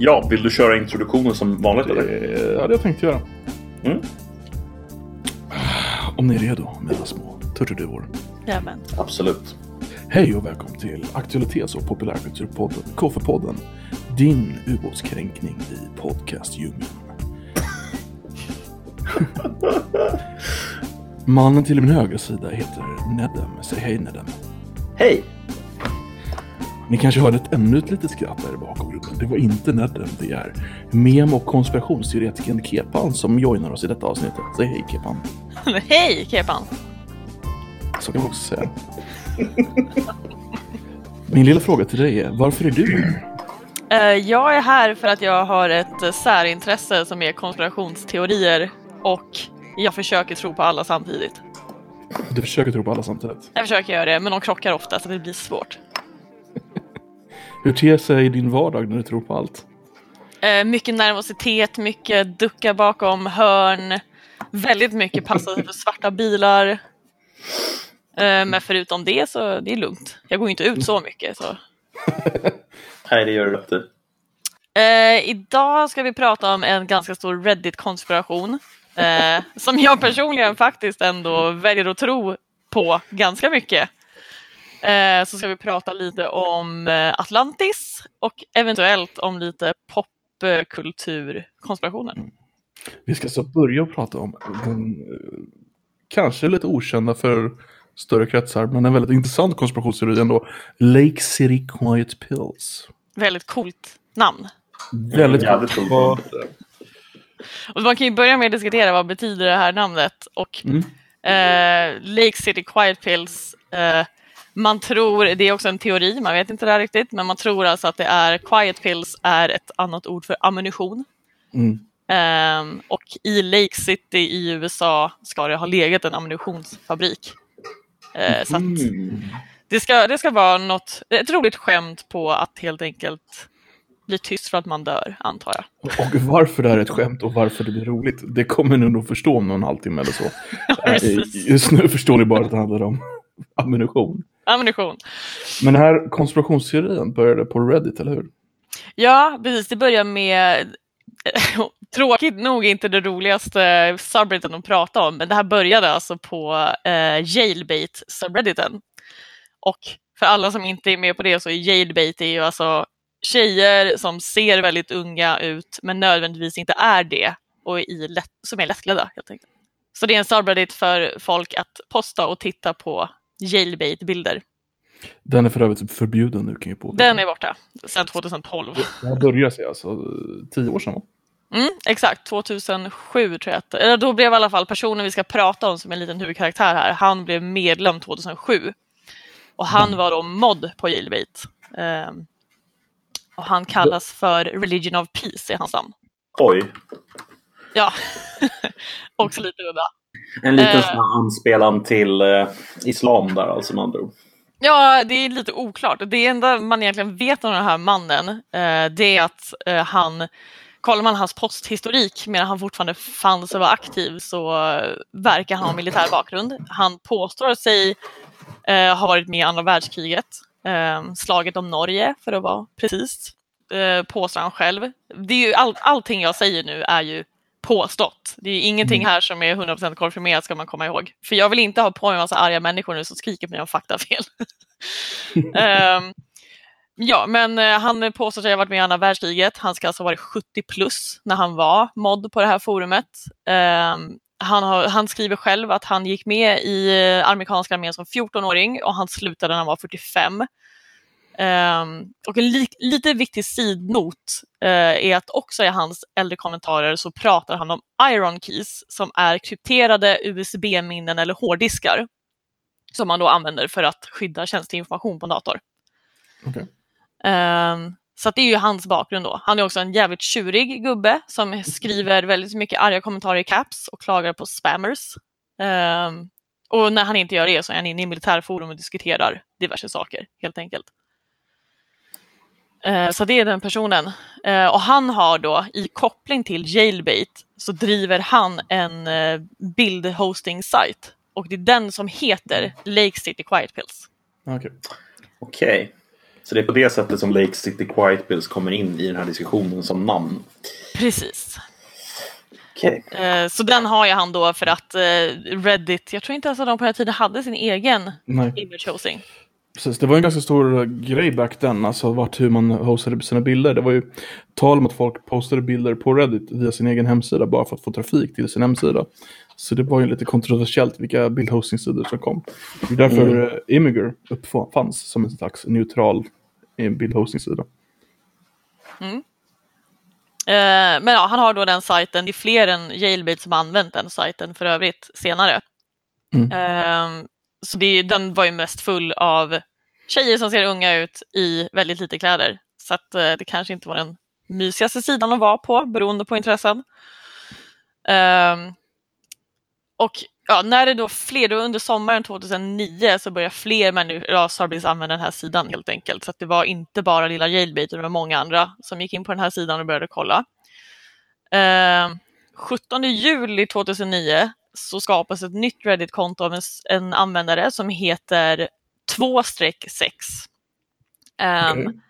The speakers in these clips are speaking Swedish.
Ja, vill du köra introduktionen som vanligt eller? Det hade jag göra. Mm. Om ni är redo, mina små turturduvor. Jajamän. Absolut. Hej och välkommen till aktualitets och populärkulturpodden KF-podden. Din ubåtskränkning i podcastdjungeln. Mannen till min högra sida heter Nedem. Säg hej Nedem. Hej! Ni kanske hörde ett ännu ett litet skratt där i bakgrunden. Det var inte Nedem, det är mem och konspirationsteoretikern Kepan som joinar oss i detta avsnittet. Säg hej Kepan. Hej Kepan! Så kan vi också säga. Min lilla fråga till dig är, varför är du här? Eh, Jag är här för att jag har ett särintresse som är konspirationsteorier och jag försöker tro på alla samtidigt. Du försöker tro på alla samtidigt. Jag försöker göra det, men de krockar ofta så det blir svårt. Hur ter sig din vardag när du tror på allt? Eh, Mycket nervositet, mycket ducka bakom hörn, väldigt mycket passa sig för svarta bilar. Eh, Men förutom det så det är lugnt. Jag går inte ut så mycket. Så. Nej, det gör du rätt i. Eh, idag ska vi prata om en ganska stor Reddit-konspiration eh, som jag personligen faktiskt ändå väljer att tro på ganska mycket. Eh, så ska vi prata lite om eh, Atlantis och eventuellt om lite popkulturkonspirationer. Vi ska så börja prata om den eh, kanske lite okända för större kretsar, men en väldigt intressant konspirationsteori ändå. Lake City Quiet Pills. Väldigt coolt namn. Väldigt coolt. Och man kan ju börja med att diskutera vad betyder det här namnet. Och Mm. eh, Lake City Quiet Pills, eh, man tror, det är också en teori, man vet inte det här riktigt, men man tror alltså att det är Quiet Pills är ett annat ord för ammunition. Mm. Ehm, och i Lake City i USA ska det ha legat en ammunitionsfabrik. Så att Mm. det, ska, det ska vara något, ett roligt skämt på att helt enkelt bli tyst för att man dör, antar jag. Och varför det här är ett skämt och varför det blir roligt, det kommer ni nog förstå om någon halvtimme eller så. Eh, Just nu förstår ni bara att det handlar om ammunition. Ammunition. Men den här konspirationsteorin började på Reddit, eller hur? Ja, precis. Det börjar med, tråkigt nog inte det roligaste subredditen att prata om, men det här började alltså på eh, Jailbait subredditen. Och för alla som inte är med på det så är Jailbait är ju alltså tjejer som ser väldigt unga ut men nödvändigtvis inte är det och i lätt, som är lättklädda helt enkelt. Så det är en subreddit för folk att posta och titta på Jailbait-bilder. Den är för övrigt förbjuden nu kan jag påpeka. Den är borta sedan 2012. Det här började sig alltså tio år sedan va? Mm, exakt, 2007 tror jag att, eller då blev i alla fall personen vi ska prata om som en liten huvudkaraktär här, han blev medlem 2007. Och han var då mod på Jailbait. Ehm, och han kallas för Religion of Peace, är hans namn. Oj. Ja, också lite udda. En liten Eh. anspelan till eh, islam där alltså med andra. Ja, det är lite oklart. Det enda man egentligen vet om den här mannen, eh, det är att eh, han, kollar man hans posthistorik medan han fortfarande fanns och var aktiv så eh, verkar han ha militär bakgrund. Han påstår sig eh, ha varit med i andra världskriget, eh, slaget om Norge för att vara precis, eh, påstår han själv. Det är ju all, allting jag säger nu är ju påstått. Det är ingenting här som är 100% konfirmerat ska man komma ihåg. För jag vill inte ha på mig en massa arga människor nu som skriker på mig om faktafel. Ehm, ja, men eh, han påstår sig ha varit med i andra världskriget. Han ska alltså ha varit 70 plus när han var mod på det här forumet. Ehm, han, har, han skriver själv att han gick med i eh, amerikanska armén som 14-åring och han slutade när han var 45. Ehm, och en li lite viktig sidnot eh, är att också i hans äldre kommentarer så pratar han om iron keys som är krypterade USB-minnen eller hårddiskar som man då använder för att skydda känslig information på en dator. Okej. Ehm, så det är ju hans bakgrund då. Han är också en jävligt tjurig gubbe som skriver väldigt mycket arga kommentarer i caps och klagar på spammers. Ehm, och när han inte gör det så är han inne i militärforum och diskuterar diverse saker helt enkelt. Eh, Så det är den personen. Eh, Och han har då i koppling till Jailbait så driver han en eh, bildhosting-sajt och det är den som heter Lake City Quiet Pills. Okej. Okej. Så det är på det sättet som Lake City Quiet Bills kommer in i den här diskussionen som namn. Precis. Eh, Så den har ju han då för att Reddit, jag tror inte ens att de på den här tiden hade sin egen Nej. image hosting. Precis, det var en ganska stor eh, grej back then, alltså vart hur man hostade sina bilder. Det var ju tal om att folk postade bilder på Reddit via sin egen hemsida bara för att få trafik till sin hemsida. Så det var ju lite kontroversiellt vilka bildhostingsidor som kom. Det är därför mm. Imgur uppfanns som en slags neutral eh, bildhostingsida. Eh, Men ja, han har då den sajten, det är fler än Jailbait som använt den sajten för övrigt senare. Mm. Eh, så det, den var ju mest full av tjejer som ser unga ut i väldigt lite kläder. Så att eh, det kanske inte var den mysigaste sidan att vara på beroende på intressen. Um, och ja, när det då fler, då under sommaren 2009 så började fler människor, använda den här sidan helt enkelt. Så att det var inte bara lilla Jailbait utan det var många andra som gick in på den här sidan och började kolla. Ehm, 17 juli 2009 så skapas ett nytt Reddit-konto av en, en användare som heter 2-6. Ehm, Okej.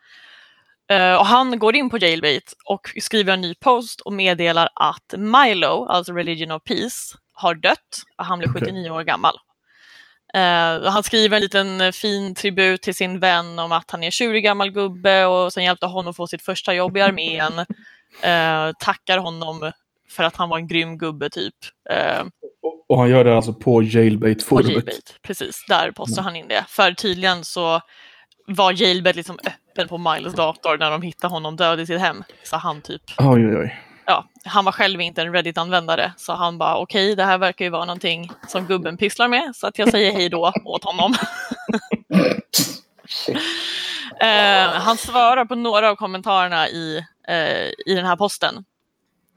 Eh, och han går in på Jailbait och skriver en ny post och meddelar att Milo, alltså Religion of Peace, har dött. och Han blev Okej. 79 år gammal. Och han skriver en liten eh, fin tribut till sin vän om att han är 20 gammal gubbe och sen hjälpte honom få sitt första jobb i armén. Eh, tackar honom för att han var en grym gubbe typ. Eh, Och han gör det alltså på på Jailbait-forumet. Jailbait, precis. Där postar han in det. För tydligen så var Jailbait liksom öppen på Milos dator när de hittade honom död i sitt hem. Så han typ, Oj, oj, oj. ja, han var själv inte en Reddit-användare. Så han bara, okej, det här verkar ju vara någonting som gubben pysslar med. Så att jag säger hej då åt honom. Eh, han svarar på några av kommentarerna i, eh, i den här posten.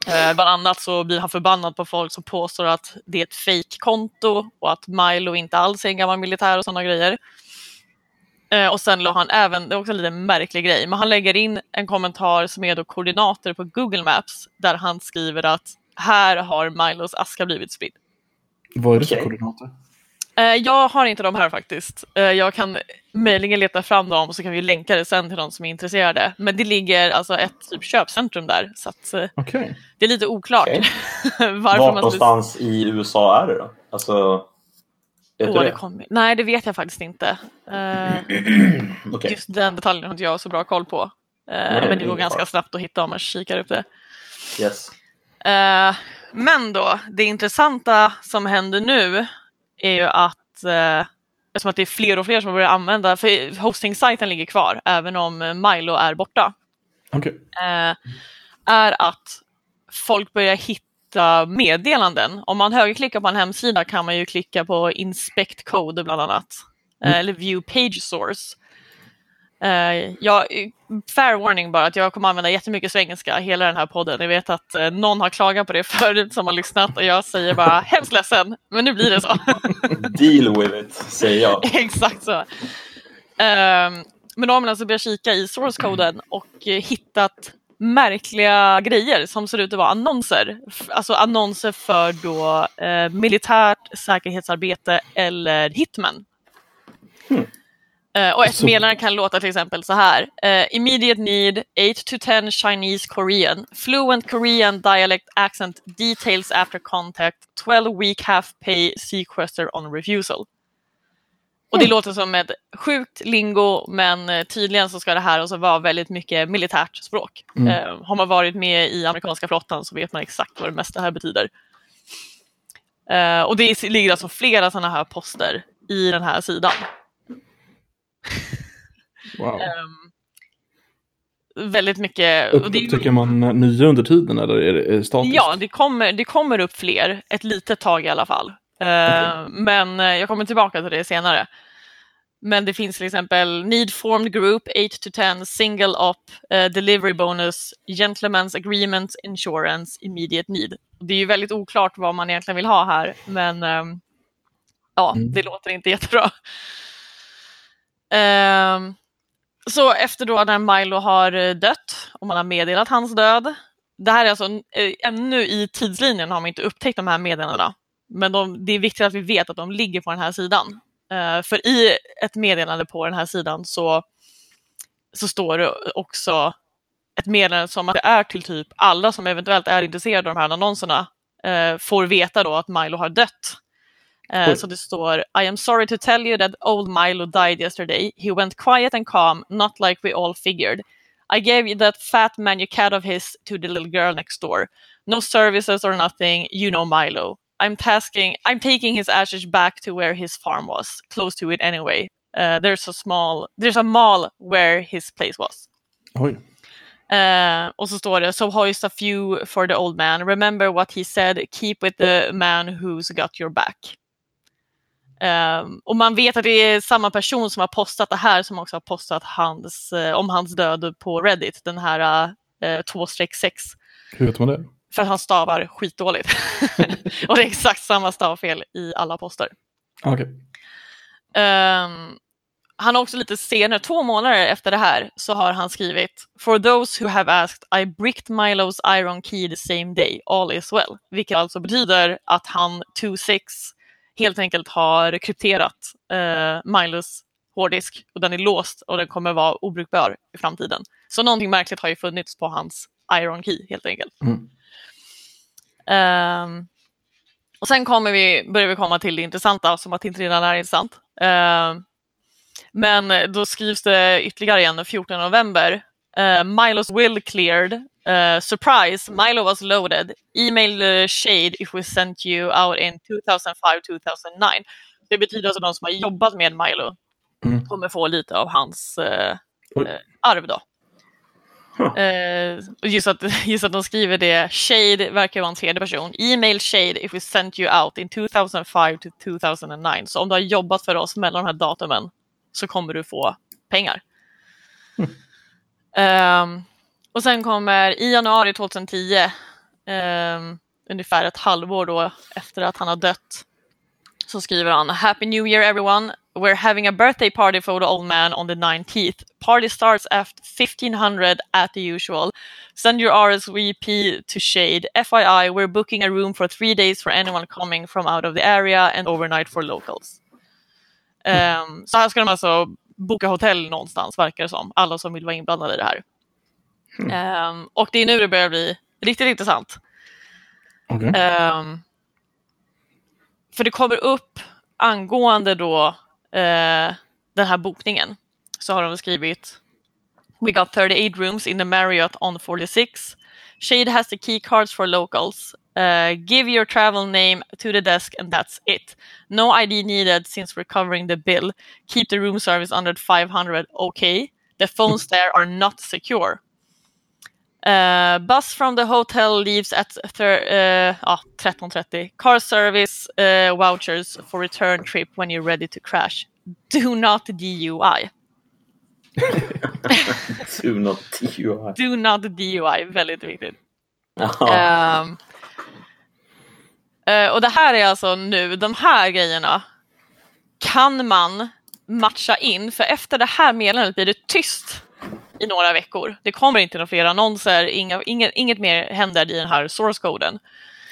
Eh, bland annat så blir han förbannad på folk som påstår att det är ett fake-konto och att Milo inte alls är en gammal militär och sådana grejer. Eh, och sen la han även, det är också en lite märklig grej, men han lägger in en kommentar som är då koordinater på Google Maps där han skriver att här har Milos aska blivit spridd. Vad är det för Okej. koordinater? Eh, Jag har inte de här faktiskt. Eh, Jag kan möjligen leta fram dem och så kan vi länka det sen till de som är intresserade. Men det ligger alltså ett typ köpcentrum där så att eh, Okej. det är lite oklart Okej. varför Vart man någonstans i USA är det då? Alltså, vet du det det? Nej, det vet jag faktiskt inte. Okej. Just den detaljen har inte jag så bra koll på. Nej, men det går ganska snabbt att hitta om man kikar upp det. Yes. Men då, det intressanta som händer nu är ju att eh, eftersom att det är fler och fler som börjar använda, för hosting-sajten ligger kvar även om Milo är borta, Okej. eh, är att folk börjar hitta meddelanden. Om man högerklickar på en hemsida kan man ju klicka på inspect code bland annat, eh, eller view page source. Eh, jag, fair warning bara att jag kommer använda jättemycket svengelska hela den här podden. Jag vet att eh, någon har klagat på det förut som har lyssnat och jag säger bara hemskt ledsen, men nu blir det så. Deal with it, säger jag. Exakt så. Ehm, men då har man alltså börjat kika i source-koden och eh, hittat märkliga grejer som ser ut att vara annonser. Alltså annonser för då militärt säkerhetsarbete eller hitman. Eh, och ett Så- meddelande kan låta till exempel så här. Eh, immediate need 8 to 10 Chinese Korean. Fluent Korean dialect accent details after contact. 12 week half pay sequester on refusal. Och det låter som ett sjukt lingo men eh, tydligen så ska det här också vara väldigt mycket militärt språk. Mm. Eh, har man varit med i amerikanska flottan så vet man exakt vad det mesta här betyder. Och det ligger alltså flera sådana här poster i den här sidan. Wow. Ehm, väldigt mycket. Upptäcker man nya under tiden eller är det statiskt? Ja, det kommer, det kommer upp fler, ett litet tag i alla fall. Eh, Men eh, jag kommer tillbaka till det senare. Men det finns till exempel Need Formed Group 8 to 10 Single Up eh, Delivery Bonus Gentlemen's Agreement Insurance Immediate Need. Det är ju väldigt oklart vad man egentligen vill ha här men ehm, ja, Mm. det låter inte jättebra. Ehm, så efter då när Milo har eh, dött och man har meddelat hans död. Det här är alltså, eh, ännu i tidslinjen har man inte upptäckt de här meddelandena. Men de, det är viktigt att vi vet att de ligger på den här sidan. Eh, för i ett meddelande på den här sidan så så står det också ett meddelande som att det är till typ alla som eventuellt är intresserade av de här annonserna eh, får veta då att Milo har dött. Eh, Oj. så det står I am sorry to tell you that old Milo died yesterday. He went quiet and calm, not like we all figured. I gave you that fat manu cat of his to the little girl next door. No services or nothing, you know Milo. I'm tasking I'm taking his ashes back to where his farm was, close to it anyway. Uh, there's a small there's a mall where his place was. Oj. Eh, och så står det, so hoist a few for the old man. Remember what he said, keep with the man who's got your back. Eh, och man vet att det är samma person som har postat det här som också har postat hans, eh, om hans död på Reddit, den här eh, 2-6. Hur vet man det? För att han stavar skitdåligt. och det är exakt samma stavfel i alla poster. Ah, Okej. Ehm, han har också lite senare, två månader efter det här, så har han skrivit For those who have asked I bricked Milos iron key the same day, all is well. Vilket alltså betyder att han 2.6 helt enkelt har krypterat uh, Milos hårddisk och den är låst och den kommer vara obrukbar i framtiden. Så någonting märkligt har ju funnits på hans iron key helt enkelt. Mm. Ehm, och sen kommer vi, börjar vi komma till det intressanta som att inte redan är intressant. Ehm, men då skrivs det ytterligare igen den 14 november. Uh, Milos will cleared. Uh, surprise, Milo was loaded. Email uh, Shade if we sent you out in 2005-2009. Det betyder alltså de som har jobbat med Milo Mm. kommer få lite av hans eh, arv då. Och just, att, just att de skriver det, Shade verkar vara en tredje person. Email Shade if we sent you out in 2005 to 2009. Så om du har jobbat för oss mellan de här datumen så kommer du få pengar. Um, och sen kommer i januari 2010, um, ehm, ungefär ett halvår då efter att han har dött, så skriver han Happy New Year everyone. We're having a birthday party for the old man on the 19th. Party starts at 1500 at the usual. Send your RSVP to Shade. FYI, we're booking a room for three days for anyone coming from out of the area and overnight for locals. Um, så här ska de alltså boka hotell någonstans, verkar det som. Alla som vill vara inblandade i det här. Ehm, och det är nu det börjar bli riktigt intressant. Okej. Ehm, för det kommer upp angående då eh, den här bokningen så har de skrivit We got 38 rooms in the Marriott on 46. Shade has the key cards for locals. Uh, give your travel name to the desk and that's it. No ID needed since we're covering the bill. Keep the room service under 500. Okay. The phones there are not secure. Uh, bus from the hotel leaves at thir- uh, ja, 13.30. Car service uh, vouchers for return trip when you're ready to crash. Do not DUI. Do not DUI. Do not DUI, väldigt viktigt. Jaha. Ehm, eh, och det här är alltså nu, de här grejerna kan man matcha in, för efter det här meddelandet blir det tyst i några veckor. Det kommer inte några fler annonser, inga, inget, inget mer händer i den här source-koden.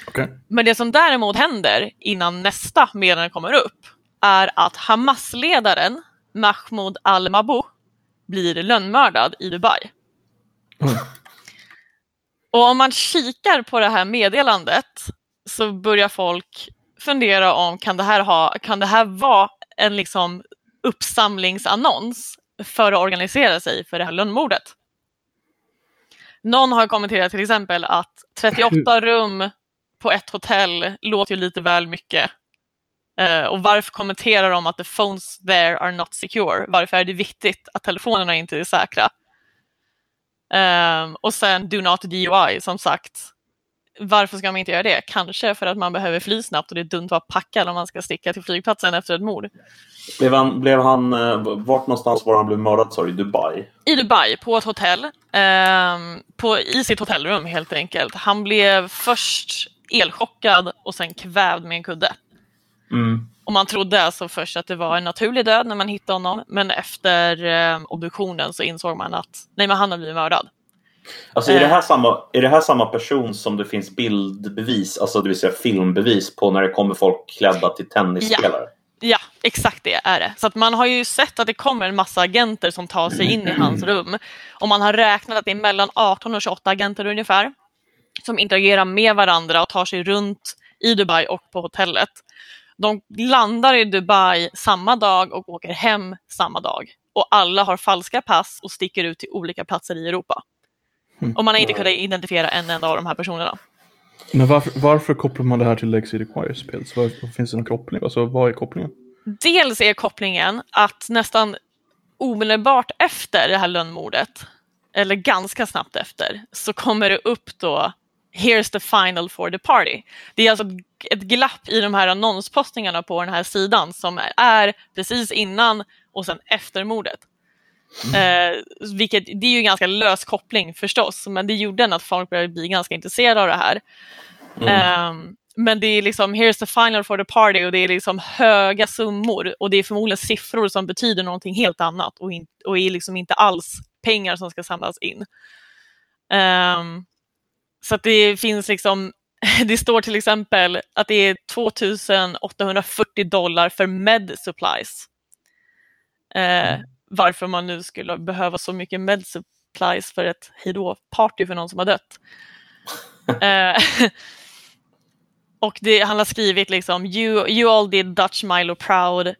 Okej. Men det som däremot händer innan nästa meddelande kommer upp är att Hamas-ledaren Mahmoud al-Mabou blir lönnmördad i Dubai. Mm. Och om man kikar på det här meddelandet så börjar folk fundera om kan det här, ha, kan det här vara en liksom uppsamlingsannons för att organisera sig för det här lönnmordet? Någon har kommenterat till exempel att 38 rum på ett hotell låter ju lite väl mycket. Eh, och varför kommenterar de att the phones there are not secure? Varför är det viktigt att telefonerna inte är säkra? Ehm, och sen do not DUI, som sagt. Varför ska man inte göra det? Kanske för att man behöver fly snabbt och det är dumt att vara packad om man ska sticka till flygplatsen efter ett mord. Blev han, blev han, eh, vart någonstans var han blev mördad sa du? I Dubai? I Dubai, på ett hotell. ehm, på, I sitt hotellrum helt enkelt. Han blev först elchockad och sen kvävd med en kudde. Mm. Och man trodde alltså först att det var en naturlig död när man hittade honom. Men efter eh, obduktionen så insåg man att nej, men han har blivit mördad. Alltså, är, det Eh. här samma, är det här samma person som det finns bildbevis, alltså det vill säga filmbevis på när det kommer folk klädda till tennisspelare? Ja, exakt det är det. Så att man har ju sett att det kommer en massa agenter som tar sig in i hans rum. Och man har räknat att det är mellan 18 och 28 agenter ungefär. Som interagerar med varandra och tar sig runt i Dubai och på hotellet. De landar i Dubai samma dag och åker hem samma dag. Och alla har falska pass och sticker ut till olika platser i Europa. Och man har inte kunnat identifiera en enda av de här personerna. Men varför, varför kopplar man det här till Legacy Require Spels? Var, finns det någon koppling? Alltså, vad är kopplingen? Dels är kopplingen att nästan omedelbart efter det här lönnmordet, eller ganska snabbt efter, så kommer det upp då Here's the final for the party. Det är alltså ett glapp i de här annonspostningarna på den här sidan som är precis innan och sen efter mordet. Eh, vilket, det är ju en ganska lös koppling förstås, men det gjorde att folk började bli ganska intresserade av det här. Eh, men det är liksom, here's the final for the party och det är liksom höga summor och det är förmodligen siffror som betyder någonting helt annat och, in, och är liksom inte alls pengar som ska samlas in. Um, så det finns liksom, det står till exempel att det är 2840 dollar för med supplies. Uh, varför man nu skulle behöva så mycket med supplies för ett hejdå-party för någon som har dött. uh, och det, han har skrivit liksom you, you all did Dutch Milo proud. Uh,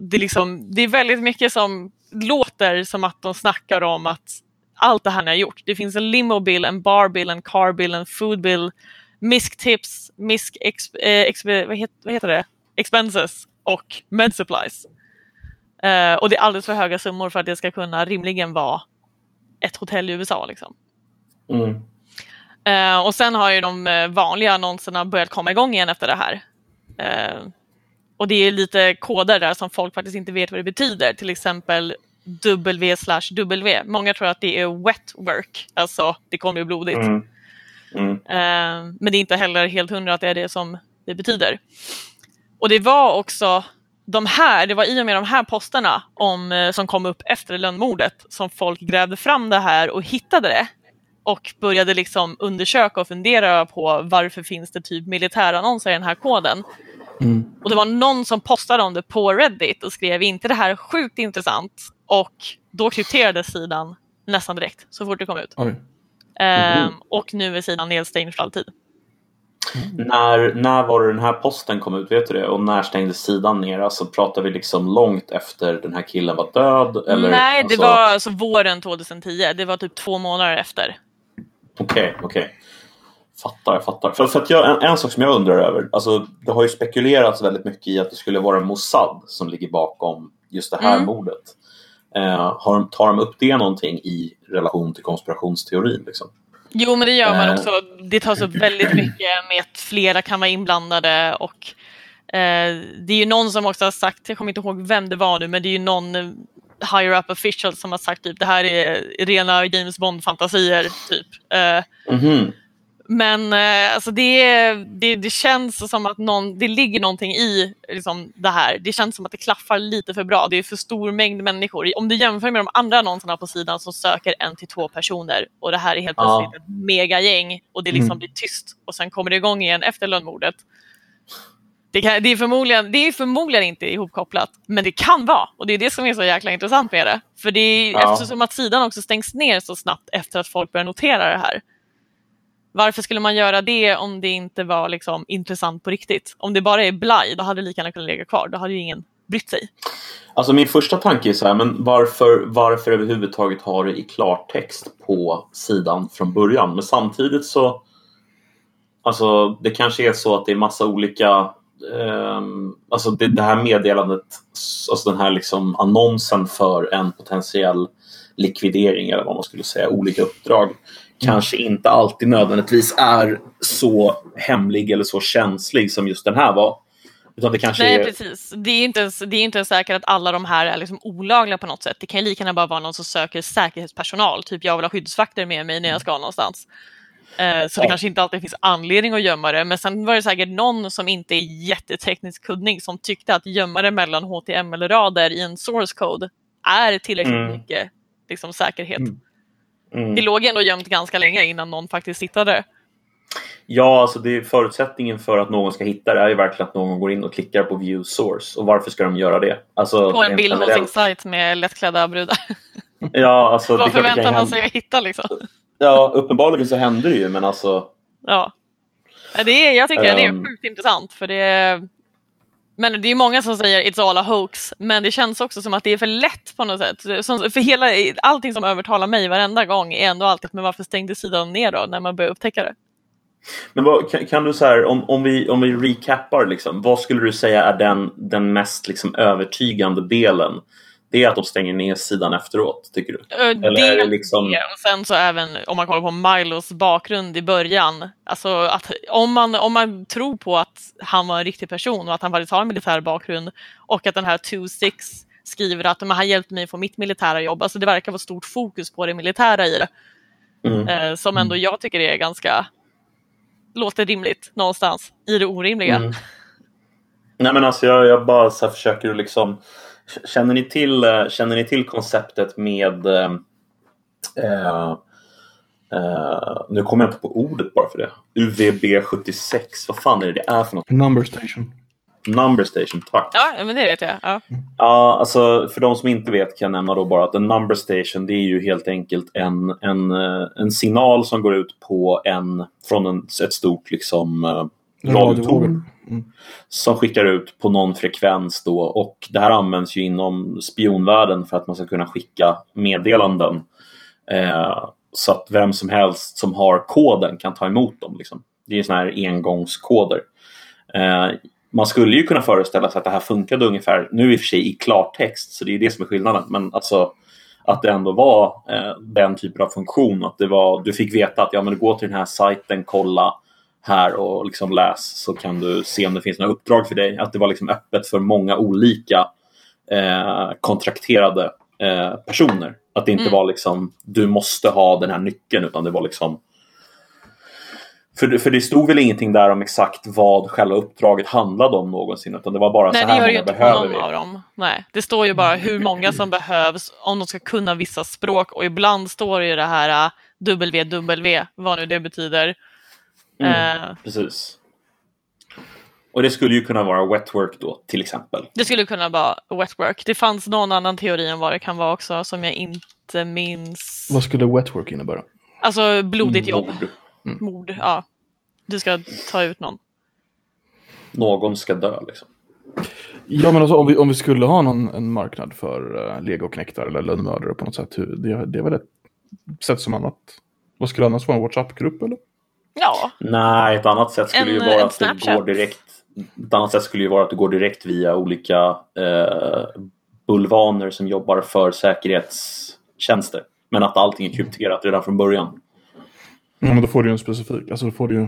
det, är liksom, det är väldigt mycket som låter som att de snackar om att allt det här ni har gjort. Det finns en limo bill, en bar bill, en car bill, en food bill, misk tips, misk ex, eh, ex, vad, heter, vad heter det? expenses och med supplies. Uh, och det är alldeles för höga summor för att det ska kunna rimligen vara ett hotell i USA. Liksom. Mm. Uh, och sen har ju de uh, vanliga annonserna börjat komma igång igen efter det här. Uh, och det är lite koder där som folk faktiskt inte vet vad det betyder. Till exempel W slash W. Många tror att det är wet work, alltså det kommer bli blodigt. Mm. Mm. men det är inte heller helt hundra att det är det som det betyder. Och det var också de här, det var i och med de här posterna om, som kom upp efter lönnmordet som folk grävde fram det här och hittade det och började liksom undersöka och fundera på varför finns det typ militärannonser i den här koden. Mm. Och det var någon som postade om det på Reddit och skrev inte det här sjukt intressant och då krypterades sidan nästan direkt så fort det kom ut. Oj. Ehm, och nu är sidan nedstängd för alltid. När, när var det den här posten kom ut? Vet du det? Och när stängdes sidan ner? Alltså pratar vi liksom långt efter den här killen var död? Eller, Nej, det alltså... var alltså våren 2010. Det var typ två månader efter. Okej, okej. Fattar, fattar. För, för att jag, en, en sak som jag undrar över. Alltså, det har ju spekulerats väldigt mycket i att det skulle vara Mossad som ligger bakom just det här Mm. mordet. Eh, har, tar de upp det någonting i relation till konspirationsteorin? Liksom? Jo, men det gör man Eh. också. Det tas upp väldigt mycket med att flera kan vara inblandade och eh, det är ju någon som också har sagt, jag kommer inte ihåg vem det var nu, men det är ju någon eh, higher up official som har sagt typ det här är rena James Bond-fantasier. Typ. Eh, Mhm. Men eh, alltså det, det, det känns som att någon, det ligger någonting i liksom, det här. Det känns som att det klaffar lite för bra. Det är för stor mängd människor. Om du jämför med de andra annonserna på sidan som söker en till två personer och det här är helt Ja. plötsligt ett megagäng och det liksom Mm. blir tyst och sen kommer det igång igen efter lönnmordet. Det, kan, det, är förmodligen, det är förmodligen inte ihopkopplat, men det kan vara. Och det är det som är så jäkla intressant med det. För det är, Ja. eftersom att sidan också stängs ner så snabbt efter att folk börjar notera det här. Varför skulle man göra det om det inte var liksom, intressant på riktigt? Om det bara är blaj, då hade det lika gärna kunnat ligga kvar. Då hade ju ingen brytt sig. Alltså min första tanke är så här, men varför, varför överhuvudtaget ha det i klartext på sidan från början? Men samtidigt så, alltså det kanske är så att det är massa olika, Um, alltså det, det här meddelandet, alltså den här liksom annonsen för en potentiell likvidering eller vad man skulle säga, olika uppdrag kanske inte alltid nödvändigtvis är så hemlig eller så känslig som just den här var. Utan det kanske Nej, är... precis. Det är inte ens, det är inte ens säkert att alla de här är liksom olagliga på något sätt. Det kan ju lika gärna bara vara någon som söker säkerhetspersonal. Typ jag vill ha skyddsvakter med mig när jag ska någonstans. Eh, Så det Ja. kanske inte alltid finns anledning att gömma det. Men sen var det säkert någon som inte är jättetekniskt kunnig som tyckte att gömma det mellan HTML-rader i en source code är tillräckligt Mm. mycket liksom, säkerhet. Mm. Mm. Det låg ändå gömt ganska länge innan någon faktiskt hittade det. Ja, alltså det är förutsättningen för att någon ska hitta det är ju verkligen att någon går in och klickar på view source. Och varför ska de göra det? Alltså, På en bild hos sin sajt med lättklädda brudar. Ja, alltså, Vad förväntar man sig att hitta liksom? Ja, uppenbarligen så händer det ju, men alltså. Ja. Det är, jag tycker det är Ehm. sjukt intressant för det men det är många som säger it's all a hoax, men det känns också som att det är för lätt på något sätt. Som, för hela, allting som övertalar mig varenda gång är ändå alltid, men varför stängde sidan ner då när man börjar upptäcka det? Men vad, kan, kan du så här, om, om, vi, om vi recappar, liksom, vad skulle du säga är den, den mest liksom, övertygande delen? Det är att de stänger ner sidan efteråt, tycker du? Eller det liksom... och sen så även om man kollar på Milos bakgrund i början. Alltså att om man, om man tror på att han var en riktig person och att han faktiskt har en militär bakgrund och att den här 2-6 skriver att men han hjälpte mig få mitt militära jobb. Alltså det verkar vara stort fokus på det militära i det. Mm. Eh, som ändå jag tycker är ganska låter rimligt någonstans i det orimliga. Mm. Nej men alltså jag, jag bara så försöker liksom Känner ni till, eh, känner ni till konceptet med eh, eh, eh, Nu kommer jag inte på ordet bara för det. UVB76. Vad fan är det det är för något? Number station. Number station, tack. Ja, men det vet jag. Ja. Ja, alltså för de som inte vet kan jag nämna då bara att en number station det är ju helt enkelt en, en, eh, en signal som går ut på en, från en, ett stort liksom radiotorn Mm. som skickar ut på någon frekvens då och det här används ju inom spionvärlden för att man ska kunna skicka meddelanden eh, så att vem som helst som har koden kan ta emot dem. Liksom. Det är sådana här engångskoder. Eh, man skulle ju kunna föreställa sig att det här funkade ungefär, nu i och för sig i klartext, så det är det som är skillnaden, men alltså att det ändå var eh, den typen av funktion. Att det var, du fick veta att ja, men du går till den här sajten, kolla här och liksom läs så kan du se om det finns några uppdrag för dig. Att det var liksom öppet för många olika eh, kontrakterade eh, personer. Att det inte Mm. var liksom du måste ha den här nyckeln utan det var liksom för, för det stod väl ingenting där om exakt vad själva uppdraget handlade om någonsin utan det var bara Nej, så här gör det många inte behöver vi. av dem. Nej, det står ju bara hur många som behövs om de ska kunna vissa språk och ibland står det ju det här www, vad nu det betyder. Mm. Eh, Precis. Och det skulle ju kunna vara wetwork då till exempel. det skulle kunna vara wetwork. Det fanns någon annan teori om vad det kan vara också som jag inte minns. Vad skulle wetwork innebära? Alltså blodigt jobb, Mord. mord, ja. Du ska ta ut någon. Någon ska dö liksom. Ja men alltså om vi, om vi skulle ha någon, en marknad för uh, legoknektar eller lönnmördare på något sätt. hur- Det, det är väl ett sätt som annat. Vad skulle annars vara en WhatsApp-grupp eller? Ja, Nej, ett annat sätt skulle En, ju vara att det Snapchat. går direkt. Ett annat sätt skulle ju vara att det går direkt via olika eh, bulvaner som jobbar för säkerhetstjänster. Men att allting är krypterat redan från början. Ja men då får du ju en specifik. Alltså då får du ju.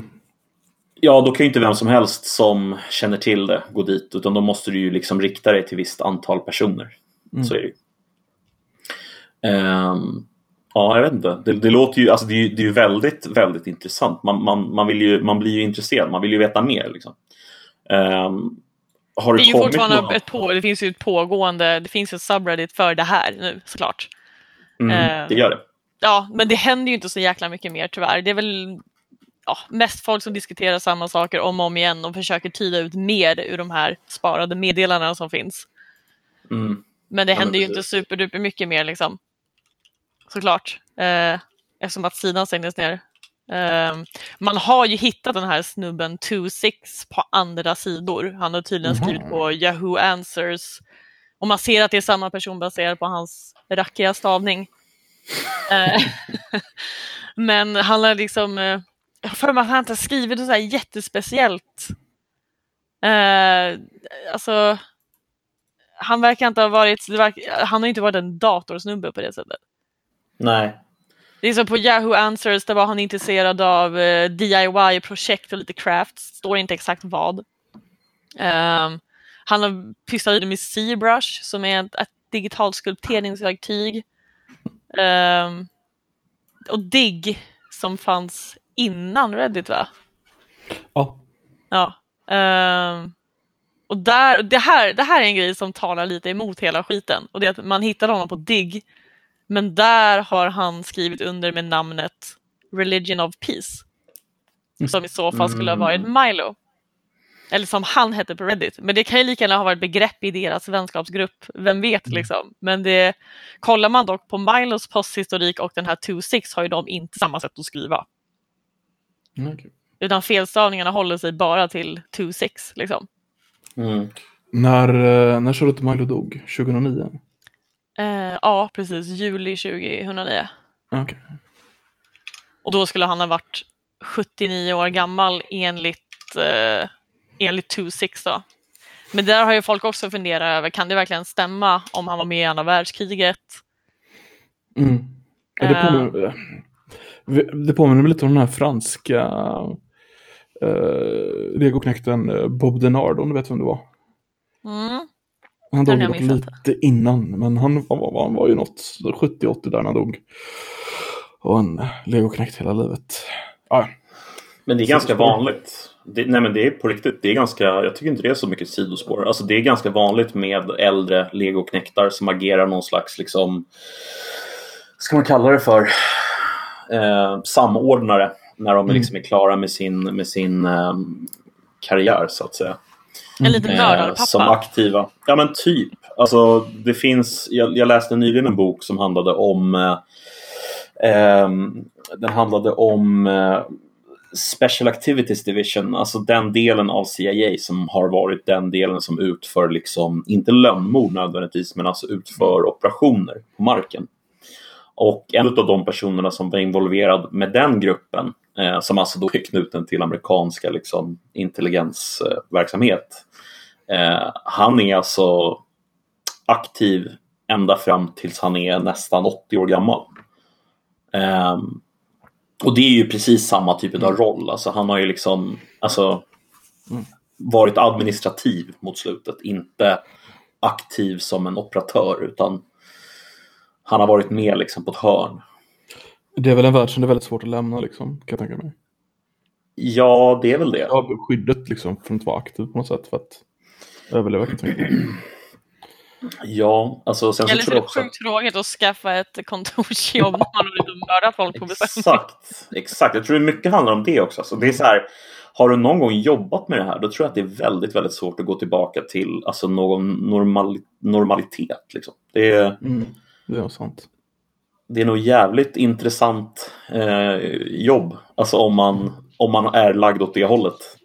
Ja, då kan ju inte vem som helst som känner till det gå dit, utan då måste du ju liksom rikta dig till visst antal personer. Så är det ju. Ehm, ja, jag vet inte. Det, det låter ju, alltså det är ju, det är väldigt, väldigt intressant. Man, man, man, vill ju, man blir ju intresserad, man vill ju veta mer. Liksom. Ehm, har det, det är ju fortfarande några- ett på, det finns ju ett pågående, det finns ett subreddit för det här nu såklart. Mm, eh, det gör det. Ja, men det händer ju inte så jäkla mycket mer tyvärr. Det är väl ja, mest folk som diskuterar samma saker om och om igen och försöker tyda ut mer ur de här sparade meddelandena som finns. Mm. Men det Ja, men händer ju inte superduper mycket mer liksom. Såklart. Eh, eftersom att sidan stängdes ner. Eh, man har ju hittat den här snubben 26 på andra sidor. Han har tydligen skrivit på Yahoo Answers. Och man ser att det är samma person baserat på hans rackiga stavning. Eh, Men han har liksom, eh, jag har för mig att han inte har skrivit något så här jättespeciellt. Eh, alltså, han verkar inte ha varit, han har inte varit en datorsnubbe på det sättet. Nej. Det är som på Yahoo Answers, där var han intresserad av eh, DIY-projekt och lite crafts, står inte exakt vad. Ehm, han har pysslat lite med ZBrush som är ett, ett digitalt skulpteringsverktyg. Ehm, och Dig som fanns innan Reddit va? Ja. Ja. ehm, och där, det, här, det här är en grej som talar lite emot hela skiten. Och det är att man hittar honom på Dig. Men där har han skrivit under med namnet Religion of Peace. som i så fall skulle ha varit Milo. Eller som han hette på Reddit. Men det kan ju lika gärna ha varit begrepp i deras vänskapsgrupp. Vem vet liksom. Men det, kollar man dock på Milos posthistorik och den här 2-6 har ju de inte samma sätt att skriva. Mm, okej. Utan felstavningarna håller sig bara till 2-6 liksom. Mm. När, eh, när Charlotte Milo dog? 2009? Eh, ja, precis. Juli 2009. Okej. Och då skulle han ha varit 79 år gammal enligt, eh, enligt 2-6 då. Men där har ju folk också funderat över, kan det verkligen stämma om han var med i andra världskriget? Mm. Ja, Det, påminner, eh, det påminner mig lite om den här franska uh, legoknekten eh, Bob Denard, om du vet vem det var. Mm. Han dog dock lite innan, men han, han, var, han var ju något 70-80 där när han dog. Och en legoknekt hela livet. Ja, Men det är ganska vanligt. Det, nej men det är på riktigt. Det är ganska, jag tycker inte det är så mycket sidospår. Alltså det är ganska vanligt med äldre legoknektar som agerar någon slags liksom ska man kalla det för eh, samordnare när de Mm. liksom är klara med sin, med sin eh, karriär så att säga. En liten Eh, mördarpappa. som aktiva. Ja men typ. Alltså det finns, jag, jag läste nyligen en bok som handlade om eh, ehm, den handlade om eh, Special Activities Division, alltså den delen av CIA som har varit den delen som utför, liksom, inte lönnmord nödvändigtvis, men alltså utför operationer på marken. Och en av de personerna som var involverad med den gruppen, eh, som alltså då är knuten till amerikanska liksom, intelligensverksamhet, eh, han är alltså aktiv ända fram tills han är nästan 80 år gammal. Ehm, och det är ju precis samma typ av roll. Alltså han har ju liksom alltså, varit administrativ mot slutet, inte aktiv som en operatör utan han har varit med liksom på ett hörn. det är väl en värld som det är väldigt svårt att lämna liksom, kan jag tänka mig. Ja, det är väl det. Ja, skyddet liksom från att vara aktiv på något sätt för att överleva mig. Ja, alltså sen så Eller så tror är jag det också... sjukt tråkigt att skaffa ett kontorsjobb när man har mördat folk på beställning. Exakt, exakt. Jag tror det mycket handlar om det också. Så det är så här, har du någon gång jobbat med det här, då tror jag att det är väldigt, väldigt svårt att gå tillbaka till alltså, någon normal, normalitet. Liksom. Det, är, Mm. Det är sant. det är nog jävligt intressant eh, jobb, alltså om man, om man är lagd åt det hållet.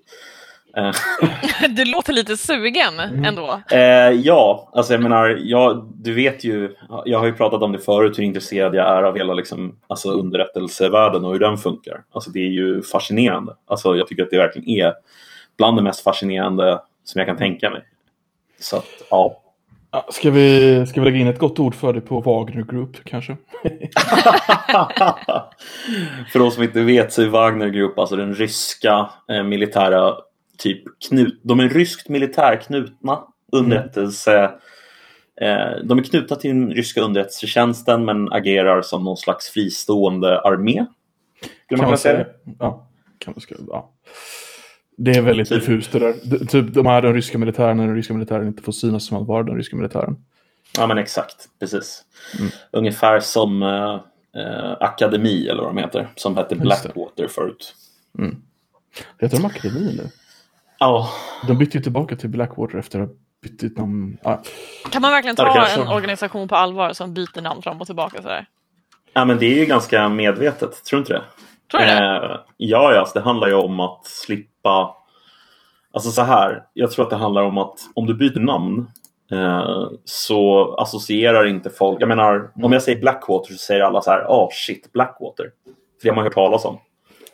Eh, Du låter lite sugen Mm. ändå. Eh, ja, alltså jag menar, jag, du vet ju, jag har ju pratat om det förut hur intresserad jag är av hela liksom, alltså underrättelsevärlden och hur den funkar. Alltså det är ju fascinerande. Alltså jag tycker att det verkligen är bland det mest fascinerande som jag kan tänka mig. Så att, ja. Ja, ska, vi, ska vi lägga in ett gott ord för det på Wagner Group kanske? För de som inte vet så är Wagner Group alltså den ryska eh, militära typ knut, de är ryskt militärknutna underrättelse eh, de är knutna till den ryska underrättelsetjänsten men agerar som någon slags fristående armé. Skulle man kunna säga det? Ja, kan man skriva. Ja. Det är väldigt Typ. diffust det där. Typ de här den ryska militären när den ryska militären inte får synas som att vara den ryska militären. Ja men exakt, precis. Mm. Ungefär som eh, eh, Akademi eller vad de heter, som hette. Blackwater förut. Heter de Akademi nu? Ja, De bytte ju tillbaka till Blackwater efter att ha bytt ut namn. Ja. Kan man verkligen ta en organisation på allvar som byter namn fram och tillbaka sådär? ja men det är ju ganska medvetet, tror du inte det? Tror du det? Eh, ja, ja, alltså det handlar ju om att slippa... Alltså så här, jag tror att det handlar om att om du byter namn eh, så associerar inte folk... Jag menar, om jag säger Blackwater så säger alla så här, ah shit, Blackwater. För det har man hört talas om.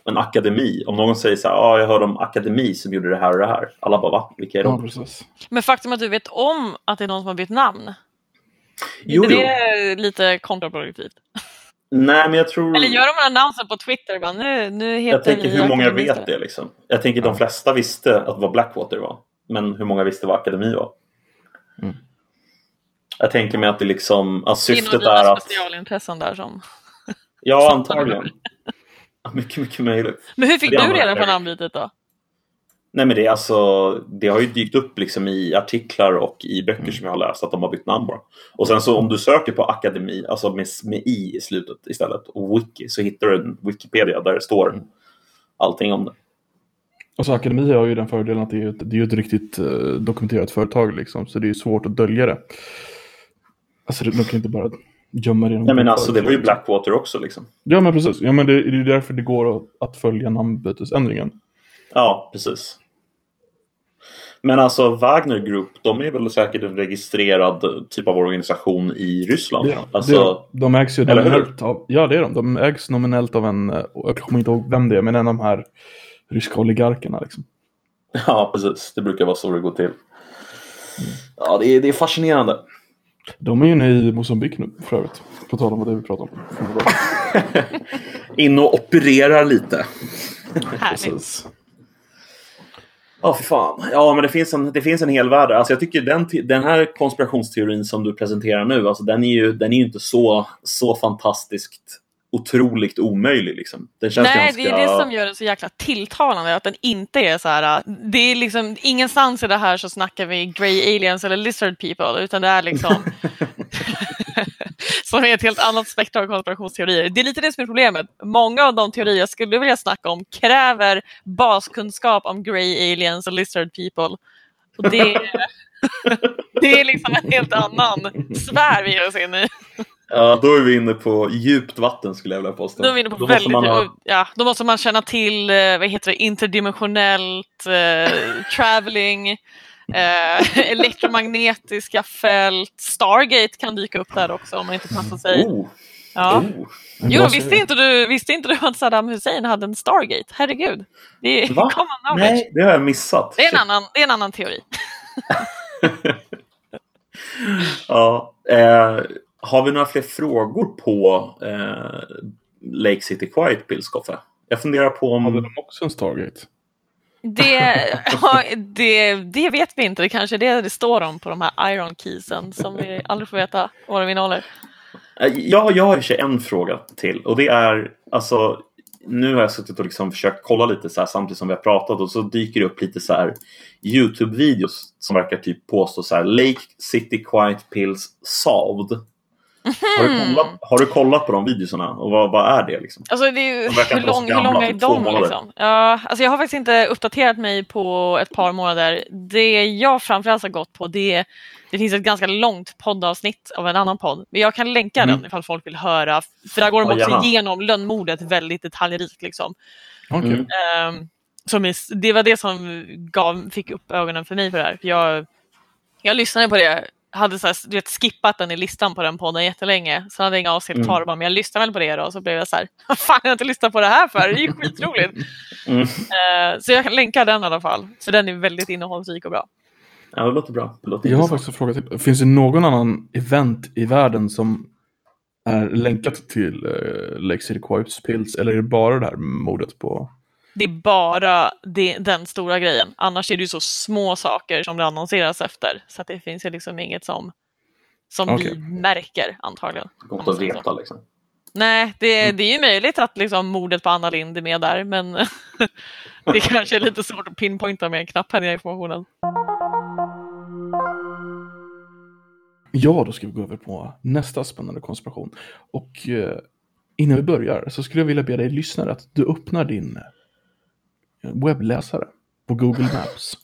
Men akademi, om någon säger så här, ah, jag hörde om akademi som gjorde det här och det här. Alla bara, va? Vilka är ja, de? precis. Men faktum att du vet om att det är någon som har bytt namn, Jo, det jo. är lite kontraproduktivt. Nej, men jag tror... Eller gör de annonsen på Twitter, bara, nu, nu heter Jag tänker hur många Akademi vet det liksom? Jag tänker de flesta visste att vad Blackwater var. Men hur många visste vad akademi var? Mm. Jag tänker mig att det liksom, att Det är syftet är att... specialintressen där som... Ja, antagligen. Ja, Mycket, mycket möjligt. Men hur fick du reda på namnbytet då? Nej men det är alltså, det har ju dykt upp liksom i artiklar och i böcker Mm. som jag har läst att de har bytt namn bara. Och sen så om du söker på akademi, alltså med, med i i slutet istället och wiki så hittar du en Wikipedia där det står Mm. allting om det. Alltså Akademi har ju den fördelen att det är ett, det är ett riktigt uh, dokumenterat företag liksom. Så det är svårt att dölja det. Alltså de kan inte bara gömma det. Nej men alltså det var ju Blackwater också liksom. Ja men precis. Ja men det, det är därför det går att följa namnbytesändringen. Ja, precis. Men alltså Wagner Group, de är väl säkert en registrerad typ av organisation i Ryssland? Det, alltså, det, de ägs ju nominellt av, ja det är de. De ägs nominellt av en, jag kommer inte ihåg vem det är, men en av de här ryska oligarkerna liksom. Ja, precis. Det brukar vara så det går till. Mm. Ja, det är, det är fascinerande. De är ju inne i Mosambik nu för övrigt. På tal om vad det vi pratar om. In och opererar lite. Härligt. Ja, för fan. Ja, men det finns en, det finns en hel värld. Alltså, jag tycker den, den här konspirationsteorin som du presenterar nu, alltså, den är ju, den är ju inte så, så fantastiskt otroligt omöjlig. Liksom. Den känns Nej, ganska... det är det som gör den så jäkla tilltalande. Att den inte är så här... Det är liksom, ingenstans i det här så snackar vi grey aliens eller lizard people. Utan det är liksom... som är ett helt annat spektra av konspirationsteorier. Det är lite det som är problemet. Många av de teorier jag skulle vilja snacka om kräver baskunskap om grey aliens och lizard people. Och det, det är liksom en helt annan sfär vi ger oss in i. Ja, då är vi inne på djupt vatten skulle jag vilja påstå. Då är vi inne på då väldigt, måste ha... ja, då måste man känna till, eh, vad heter det, interdimensionellt, eh, traveling, eh, elektromagnetiska fält, Stargate kan dyka upp där också om man inte passar sig. Oh. Ja. Oh. Jo, visste inte, du, visste inte du att Saddam Hussein hade en Stargate? Herregud. Det är Va? common knowledge. Nej, det har jag missat. Det är en, annan, det är en annan teori. ja, eh, har vi några fler frågor på eh, Lake City Quiet Pills, Koffe? Jag funderar på om... Hade de också en Stargate? Det, ja, det, det vet vi inte. Det kanske är det det står om på de här Iron Keysen som vi aldrig får veta vad de innehåller. Eh, ja, jag har en fråga till och det är alltså nu har jag suttit och liksom försökt kolla lite så här, samtidigt som vi har pratat och så dyker det upp lite så här Youtube-videos som verkar typ påstå så här Lake City Quiet Pills solved. Har, du kollat, har du kollat på de videorna och vad, vad är det? Liksom? Alltså, det är, de hur, lång, hur långa är de? Liksom? Ja, alltså jag har faktiskt inte uppdaterat mig på ett par månader. Det jag framförallt har gått på det det finns ett ganska långt poddavsnitt av en annan podd. Men jag kan länka mm. den ifall folk vill höra. För där går de också ja, igenom lönnmordet väldigt detaljrikt. Liksom. Okay. Mm. Um, som det var det som gav, fick upp ögonen för mig för det här. Jag, jag lyssnade på det hade så här, du vet, skippat den i listan på den podden jättelänge. Så hade jag inga avsnitt kvar. Mm. Men jag lyssnade väl på det då och så blev jag så här, vad fan har jag inte lyssnat på det här för? Det är ju skitroligt. Mm. Uh, så jag kan länka den i alla fall. För den är väldigt innehållsrik och bra. Ja, det låter bra. Det låter jag har faktiskt en fråga till. Finns det någon annan event i världen som är länkat till uh, Lake City Quipes Pills? Eller är det bara det här mordet på det är bara det, den stora grejen. Annars är det ju så små saker som det annonseras efter. Så att det finns ju liksom inget som, som okay. vi märker antagligen. Gott att veta liksom. Nej, det, mm. det är ju möjligt att liksom mordet på Anna Lind är med där, men det kanske är lite svårt att pinpointa med knapphändiga informationen. Ja, då ska vi gå över på nästa spännande konspiration. Och eh, innan vi börjar så skulle jag vilja be dig lyssnare att du öppnar din webbläsare på Google Maps.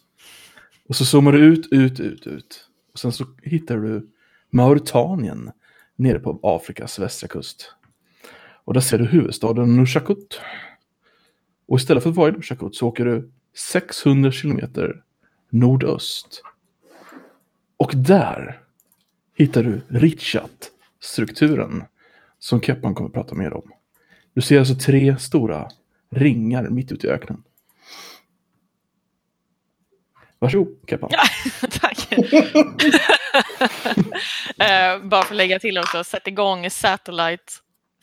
Och så zoomar du ut, ut, ut, ut. Och sen så hittar du Mauritanien nere på Afrikas västra kust. Och där ser du huvudstaden Nushakut. Och istället för att vara i Nushakut så åker du 600 kilometer nordöst. Och där hittar du Richat-strukturen som Keppan kommer att prata mer om. Du ser alltså tre stora ringar mitt ute i öknen. Varsågod, Keppan. Ja, tack. uh, bara för att lägga till också, sätt igång Satellite,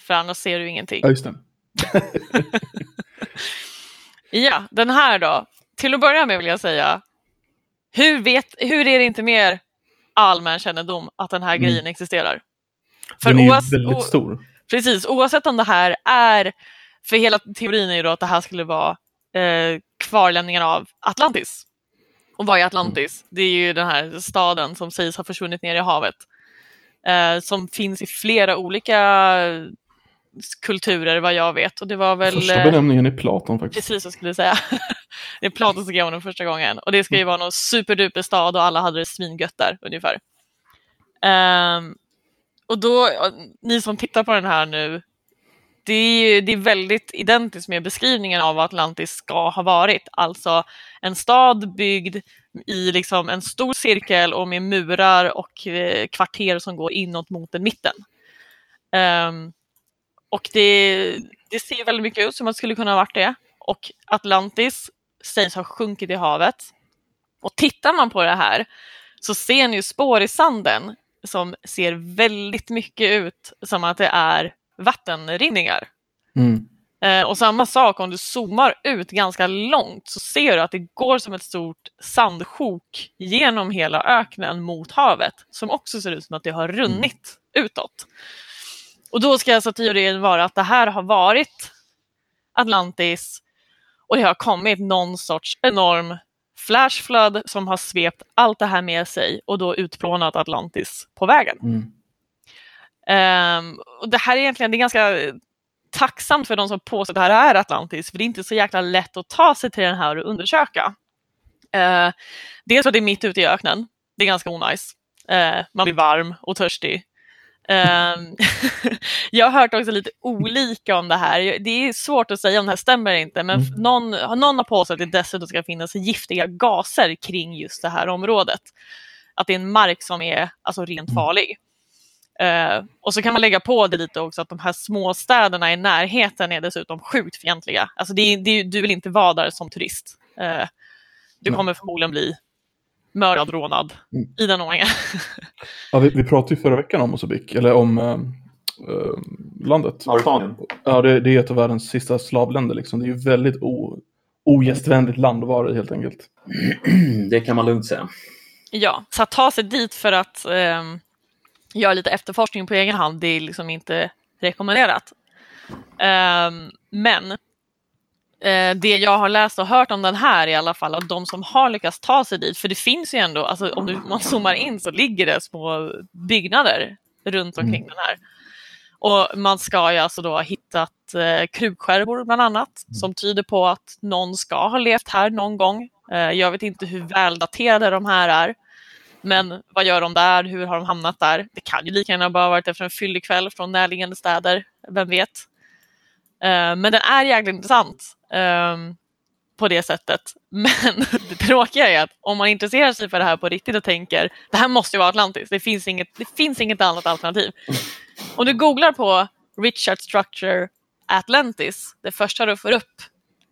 för annars ser du ingenting. Ja, just det. ja, den här då. Till att börja med vill jag säga, hur, vet, hur är det inte mer allmän kännedom att den här mm. grejen existerar? För den är oavs- väldigt stor. Precis, oavsett om det här är, för hela teorin är ju då att det här skulle vara eh, kvarlämningar av Atlantis. Och vad är Atlantis? Det är ju den här staden som sägs ha försvunnit ner i havet. Eh, som finns i flera olika kulturer vad jag vet. Och det var väl... Första benämningen är Platon faktiskt. Precis, jag skulle säga. det är Platon som skrev om den första gången. Och det ska ju vara någon superduper stad och alla hade det svingött där ungefär. Um, och då, ni som tittar på den här nu, det är, det är väldigt identiskt med beskrivningen av vad Atlantis ska ha varit. Alltså en stad byggd i liksom en stor cirkel och med murar och eh, kvarter som går inåt mot den mitten. Um, och det, det ser väldigt mycket ut som att det skulle kunna ha varit det. Och Atlantis sägs ha sjunkit i havet. Och tittar man på det här så ser ni ju spår i sanden som ser väldigt mycket ut som att det är vattenrinningar. Mm. Eh, och samma sak om du zoomar ut ganska långt så ser du att det går som ett stort sandsjok genom hela öknen mot havet som också ser ut som att det har runnit mm. utåt. Och då ska alltså teorin vara att det här har varit Atlantis och det har kommit någon sorts enorm flashflood som har svept allt det här med sig och då utplånat Atlantis på vägen. Mm. Um, och det här är egentligen det är ganska tacksamt för de som påstår att det här är Atlantis, för det är inte så jäkla lätt att ta sig till den här och undersöka. Uh, dels för att det är mitt ute i öknen, det är ganska onajs. Uh, man blir varm och törstig. Jag har hört också lite olika om det här. Det är svårt att säga om det här stämmer eller inte, men mm. någon, någon har påstått att det dessutom ska finnas giftiga gaser kring just det här området. Att det är en mark som är alltså, rent mm. farlig. Uh, och så kan man lägga på det lite också att de här småstäderna i närheten är dessutom sjukt fientliga. Alltså det, det, du vill inte vara där som turist. Uh, du kommer förmodligen bli mördad, rånad mm. i den ordningen. ja, vi, vi pratade ju förra veckan om Mosambik, eller om äh, landet. Mauritanien. Ja, det, det, är ett av världens sista slavländer. Liksom. Det är ju väldigt o, ogästvänligt land att vara i helt enkelt. det kan man lugnt säga. Ja, så att ta sig dit för att eh, göra lite efterforskning på egen hand, det är liksom inte rekommenderat. Eh, men eh, det jag har läst och hört om den här i alla fall, att de som har lyckats ta sig dit, för det finns ju ändå, alltså om du, man zoomar in så ligger det små byggnader runt omkring mm. den här. Och man ska ju alltså då ha hittat eh, krukskärvor bland annat, mm. som tyder på att någon ska ha levt här någon gång. Eh, jag vet inte hur väldaterade de här är. Men vad gör de där? Hur har de hamnat där? Det kan ju lika gärna bara varit efter en fyllig kväll från närliggande städer. Vem vet? Eh, men den är jäkligt intressant ehm, på det sättet. Men det tråkiga är att om man intresserar sig för det här på riktigt och tänker det här måste ju vara Atlantis, det finns inget, det finns inget annat alternativ. Om du googlar på Richard Structure Atlantis, det första du får upp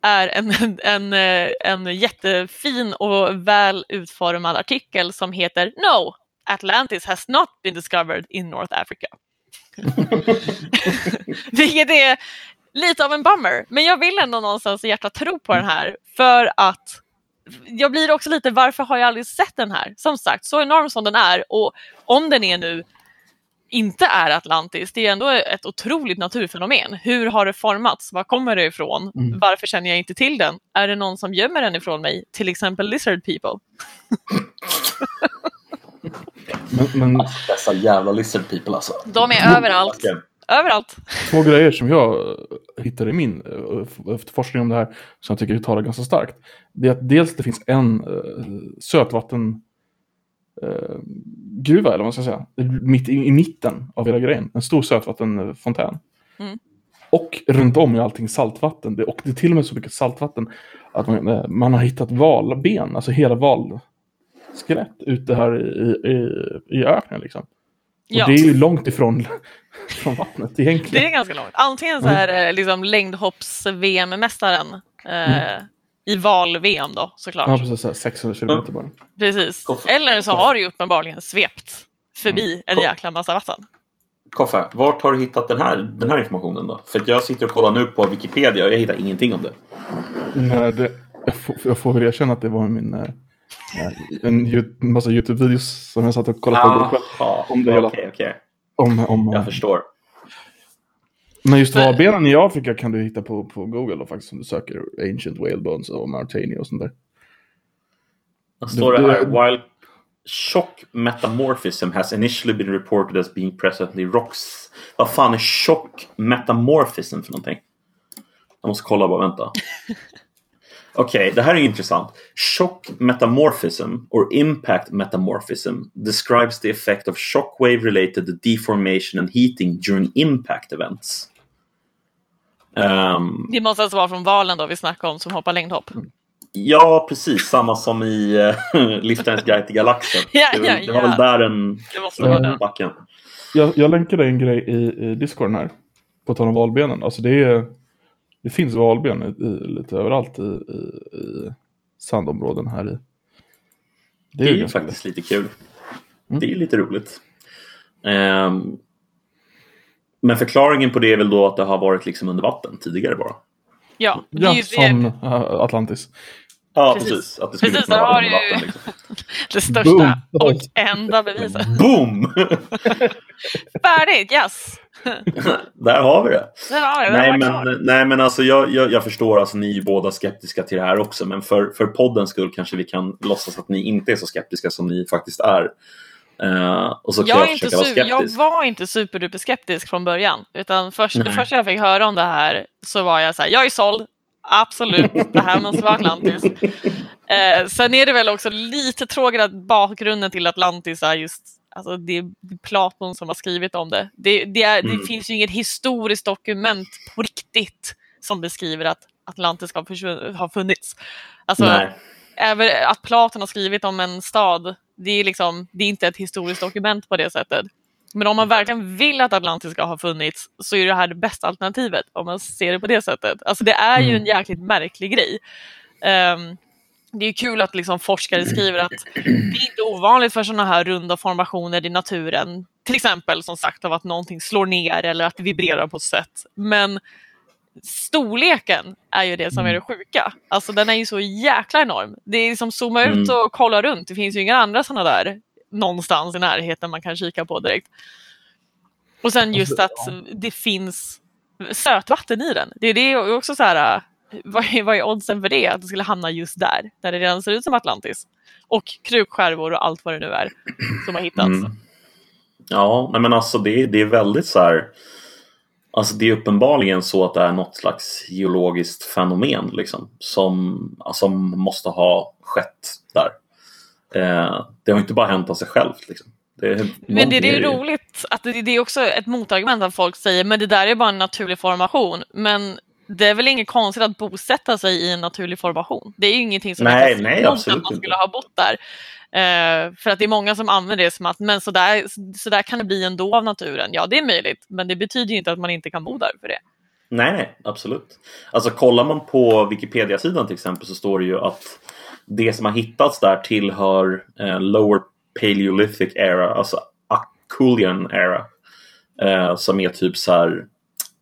är en, en, eh, en jättefin och väl utformad artikel som heter No, Atlantis has not been discovered in North Africa. Vilket är lite av en bummer. Men jag vill ändå någonstans i hjärtat tro på den här för att jag blir också lite, varför har jag aldrig sett den här? Som sagt, så enorm som den är och om den är nu inte är Atlantis, det är ändå ett otroligt naturfenomen. Hur har det formats? Var kommer det ifrån? Mm. Varför känner jag inte till den? Är det någon som gömmer den ifrån mig? Till exempel lizard people. men, men... Dessa jävla lizard people alltså. De är överallt. Överallt. Två grejer som jag hittade i min eh, efterforskning om det här som jag tycker talar ganska starkt. Det är att dels det finns en uh, sötvatten uh, gruva, eller vad man ska säga, mitt i, i, mitten av hela grejen. En stor sötvattenfontän. Mm. Och runt om är allting saltvatten. Det, och det är till och med så mycket saltvatten att man, man har hittat valben, alltså hela valskelett ute här i, i, i öknen. Liksom. Ja. Det är ju långt ifrån från vattnet egentligen. Det är ganska långt. Antingen så är det liksom längdhopps-VM-mästaren eh, mm. I val-VM då såklart. Ja, precis. 600 kilometer bara. Precis. Eller så har du ju uppenbarligen svept förbi mm. en jäkla massa vatten. Koffe, vart har du hittat den här, den här informationen då? För jag sitter och kollar nu på Wikipedia och jag hittar ingenting om det. Nej, det, jag, får, jag får väl erkänna att det var min eh, en massa YouTube-videos som jag satt och kollade på. Aha, om det hela. Okay, okay. Om, om, jag förstår. Men just valbenen i Afrika kan du hitta på, på Google då, faktiskt om du söker Ancient Whale Bones och Mauritania och sånt där. Vad står det här? Wild shock metamorphism has initially been reported as being present in rocks. Vad fan är shock metamorphism för någonting? Jag måste kolla bara, vänta. Okej, okay, det här är intressant. Shock metamorphism or impact metamorphism describes the effect of shockwave related deformation and heating during impact events. Um, det måste alltså vara från valen då vi snackar om som hoppar längdhopp. Ja, precis. Samma som i uh, Liftarens guide till galaxen. ja, det, ja, det var ja. väl där den backen. Jag, jag länkade en grej i, i Discorden här. På tal om valbenen. Alltså det, är, det finns valben i, i, lite överallt i, i, i sandområden här i. Det är, ju ganska faktiskt lite kul. Det är lite roligt. Um, men förklaringen på det är väl då att det har varit liksom under vatten tidigare bara? Ja, det är Ja, ju som det, äh, Atlantis. Ja, Precis. precis. Att det skulle Precis, där har du ju-. Liksom. det största Boom. och enda beviset. Boom! Färdigt, yes! Där har vi det. Där var det, Nej men, nej, men alltså jag, jag, jag förstår, alltså ni är ju båda skeptiska till det här också, men för, för poddens skull kanske vi kan låtsas att ni inte är så skeptiska som ni faktiskt är. Eh, och så Jag, jag, inte försöka vara su- jag var inte superduper skeptisk från början. Utan först, Nej. första jag fick höra om det här så var jag så här, jag är såld. Absolut, det här måste vara Atlantis. Eh, sen är det väl också lite tråkigt att bakgrunden till Atlantis är just Alltså det är Platon som har skrivit om det. Det, det, är, Mm. det finns ju inget historiskt dokument på riktigt som beskriver att Atlantis har, funnits. Alltså, även att Platon har skrivit om en stad, det är, liksom, det är inte ett historiskt dokument på det sättet. Men om man verkligen vill att Atlantis ska ha funnits så är det här det bästa alternativet om man ser det på det sättet. Alltså det är ju en jäkligt märklig grej. Ehm, det är kul att liksom forskare skriver att det är inte ovanligt för sådana här runda formationer i naturen. Till exempel som sagt av att någonting slår ner eller att det vibrerar på ett sätt. Men storleken är ju det som är det sjuka. Alltså den är ju så jäkla enorm. Det är som zooma ut Mm. och kolla runt. Det finns ju inga andra sådana där någonstans i närheten man kan kika på direkt. Och sen just att det finns sötvatten i den. Det är det också så här, äh, vad är, vad är oddsen för det? Att det skulle hamna just där, där det redan ser ut som Atlantis. Och krukskärvor och allt vad det nu är som har hittats. Mm. Ja, men alltså det, det är väldigt så här. Alltså det är uppenbarligen så att det är något slags geologiskt fenomen liksom, som, som måste ha skett där. Eh, det har inte bara hänt av sig självt. Liksom. Det, Men det, det är roligt att det, det är också ett motargument att folk säger men det där är bara en naturlig formation. Men det är väl inget konstigt att bosätta sig i en naturlig formation. Det är ju ingenting som Nej, inte nej, att man skulle ha bott där. Eh, för att det är många som använder det som att men så där, så där kan det bli ändå av naturen. Ja, det är möjligt, men det betyder inte att man inte kan bo där för det. Nej, nej, absolut. Alltså kollar man på Wikipedia-sidan till exempel så står det ju att det som har hittats där tillhör eh, Lower Paleolithic era, alltså Acheulean era. Eh, som är typ så här,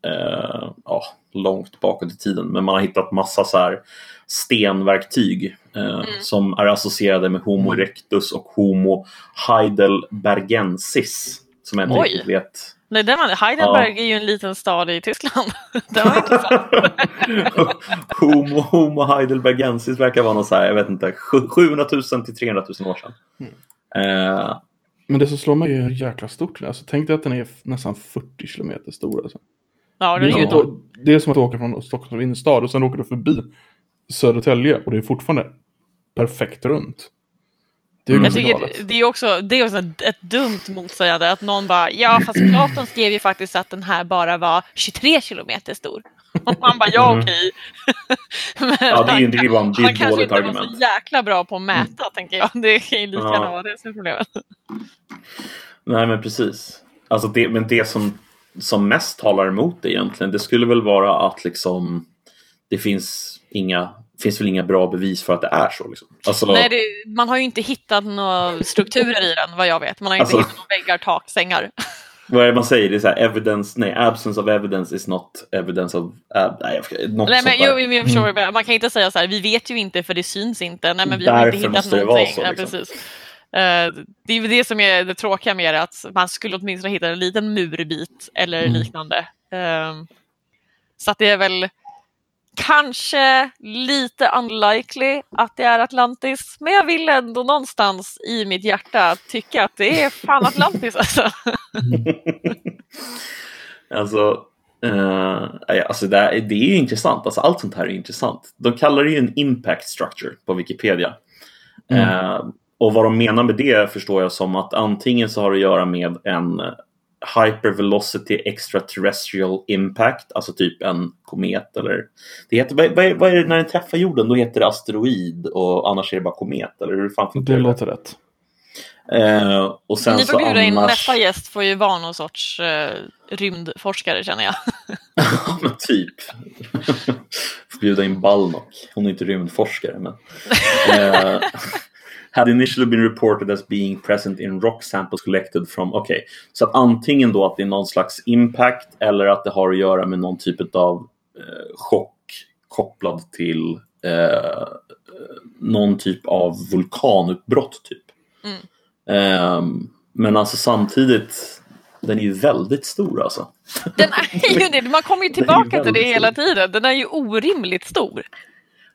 eh, ja, långt bakåt i tiden. Men man har hittat massa så här stenverktyg eh, som är associerade med Homo erectus och Homo heidelbergensis. Som jag inte Oj. riktigt vet Nej, det man, Heidelberg är ju en liten stad i Tyskland. det var intressant. Homo, Homo heidelbergensis verkar vara något så här, jag vet inte, sju- 700 000 till 300 000 år sedan. Eh, Men det som slår mig är hur jäkla stort det är. Alltså, tänk dig att den är nästan 40 kilometer stor. Alltså. Ja, Det, är ju som att, å- det är som att åka från Stockholms innerstad och sen åker du förbi Södertälje och det är fortfarande perfekt runt. Det är Mm. Tycker det är också, det är också ett, ett dumt motsägande att någon bara, ja fast Platon skrev ju faktiskt att den här bara var 23 kilometer stor. Och man bara, ja okej. Men Mm. ja, det är ju det är en- det är ett kanske inte var argument. så jäkla bra på att mäta, tänker jag. Det kan ju lika Ja. gärna vara det som är problemet. Nej, men precis. Alltså det, men det som, som mest talar emot det egentligen, det skulle väl vara att liksom det finns inga finns väl inga bra bevis för att det är så. Liksom. Alltså, Nej, det, man har ju inte hittat några strukturer i den, vad jag vet. Man har inte Alltså- hittat några väggar, tak, sängar. Vad är det man säger? Det är så här, evidence, nej, absence of evidence is not evidence of... ab- nej, jag- något Nej, men, jo, jag förstår menar. Man kan inte säga så här, vi vet ju inte för det syns inte. Nej, men vi har Därför inte hittat måste det någonting. vara så, liksom. precis. Eh, det är det som är det tråkiga med det, att man skulle åtminstone hitta en liten murbit eller Mm. liknande. Eh, så att det är väl kanske lite unlikely att det är Atlantis, men jag vill ändå någonstans i mitt hjärta tycka att det är fan Atlantis alltså. alltså, eh, alltså det, är, det är ju intressant. Alltså, allt sånt här är intressant. De kallar det ju en impact structure på Wikipedia. Mm. Eh, och vad de menar med det förstår jag som att antingen så har det att göra med en hypervelocity extraterrestrial impact, alltså typ en komet eller det heter, vad, vad, vad är det när den träffar jorden? Då heter det asteroid och annars är det bara komet eller hur fan funkar Det det? låter rätt. Eh, och sen Ni får bjuda in annars... nästa gäst får ju vara någon sorts eh, rymdforskare känner jag. Ja, men typ. Får bjuda in Balnock. Hon är inte rymdforskare men. eh, had initially been reported as being present in rock samples collected from, okej, så att antingen då att det är någon slags impact eller att det har att göra med någon typ av eh, chock kopplad till eh, någon typ av vulkanutbrott typ. Mm. Ehm, men alltså samtidigt, den är ju väldigt stor alltså. Den är ju det, man kommer ju tillbaka till det hela stor. tiden. Den är ju orimligt stor.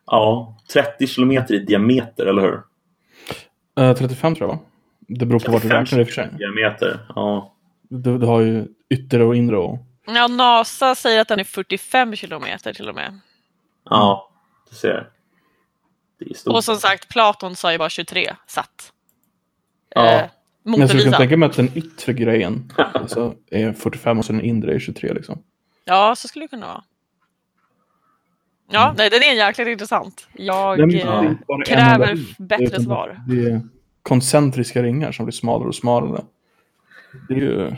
Ja, 30 kilometer i diameter, eller hur? Eh, 35 tror jag va? Det beror på vart du 35 räknar i och för sig. Diameter, ja. Du, du har ju yttre och inre och... Ja, NASA säger att den är 45 kilometer till och med. Ja, du ser. Det är stort. Och som sagt, Platon sa ju bara 23 satt. Ja. Eh, Men jag skulle motbevisa. tänka mig att den yttre grejen alltså, är 45 och så den inre är 23 liksom. Ja, så skulle det kunna vara. Ja, nej, den är jäkligt intressant. Jag Nej, det eh, kräver bättre utan svar. Det är koncentriska ringar som blir smalare och smalare. Det är ju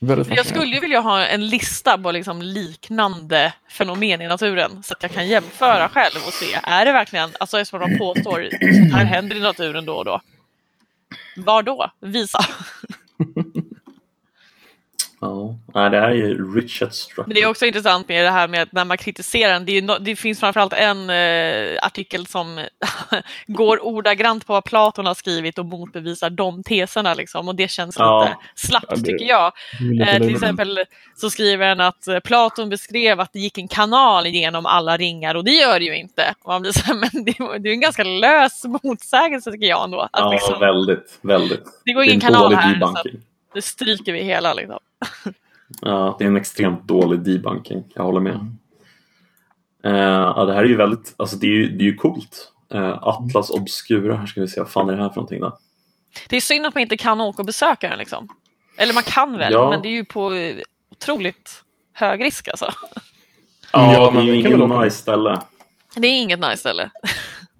väldigt Jag skulle ju vilja ha en lista på liksom liknande fenomen i naturen så att jag kan jämföra själv och se, är det verkligen, alltså eftersom de påstår sånt här händer i naturen då och då. Var då? Visa. Ja, nej, det här är ju Richard Struck. Men det är också intressant med det här med att när man kritiserar den, det, no, det finns framförallt en eh, artikel som går ordagrant på vad Platon har skrivit och motbevisar de teserna liksom, och det känns Ja. lite slappt Ja, det- tycker jag. Eh, till exempel så skriver han att eh, Platon beskrev att det gick en kanal genom alla ringar och det gör det ju inte. Och man blir så här, men det, det är en ganska lös motsägelse tycker jag ändå. Att Ja, liksom, väldigt, väldigt. det går Det ingen en kanal här. Det stryker vi hela. Liksom. Ja, det är en extremt dålig debunking. Jag håller med. Mm. Eh, ja, det här är ju väldigt, alltså det är ju, det är ju coolt. Eh, Atlas Obscura, här ska vi se, vad fan är det här för någonting då? Det är synd att man inte kan åka och besöka den. Liksom. Eller man kan väl, Ja. men det är ju på eh, otroligt hög risk alltså. Ja, Ja, det är men ju väl ingen åka. nice ställe, Det är inget nice ställe.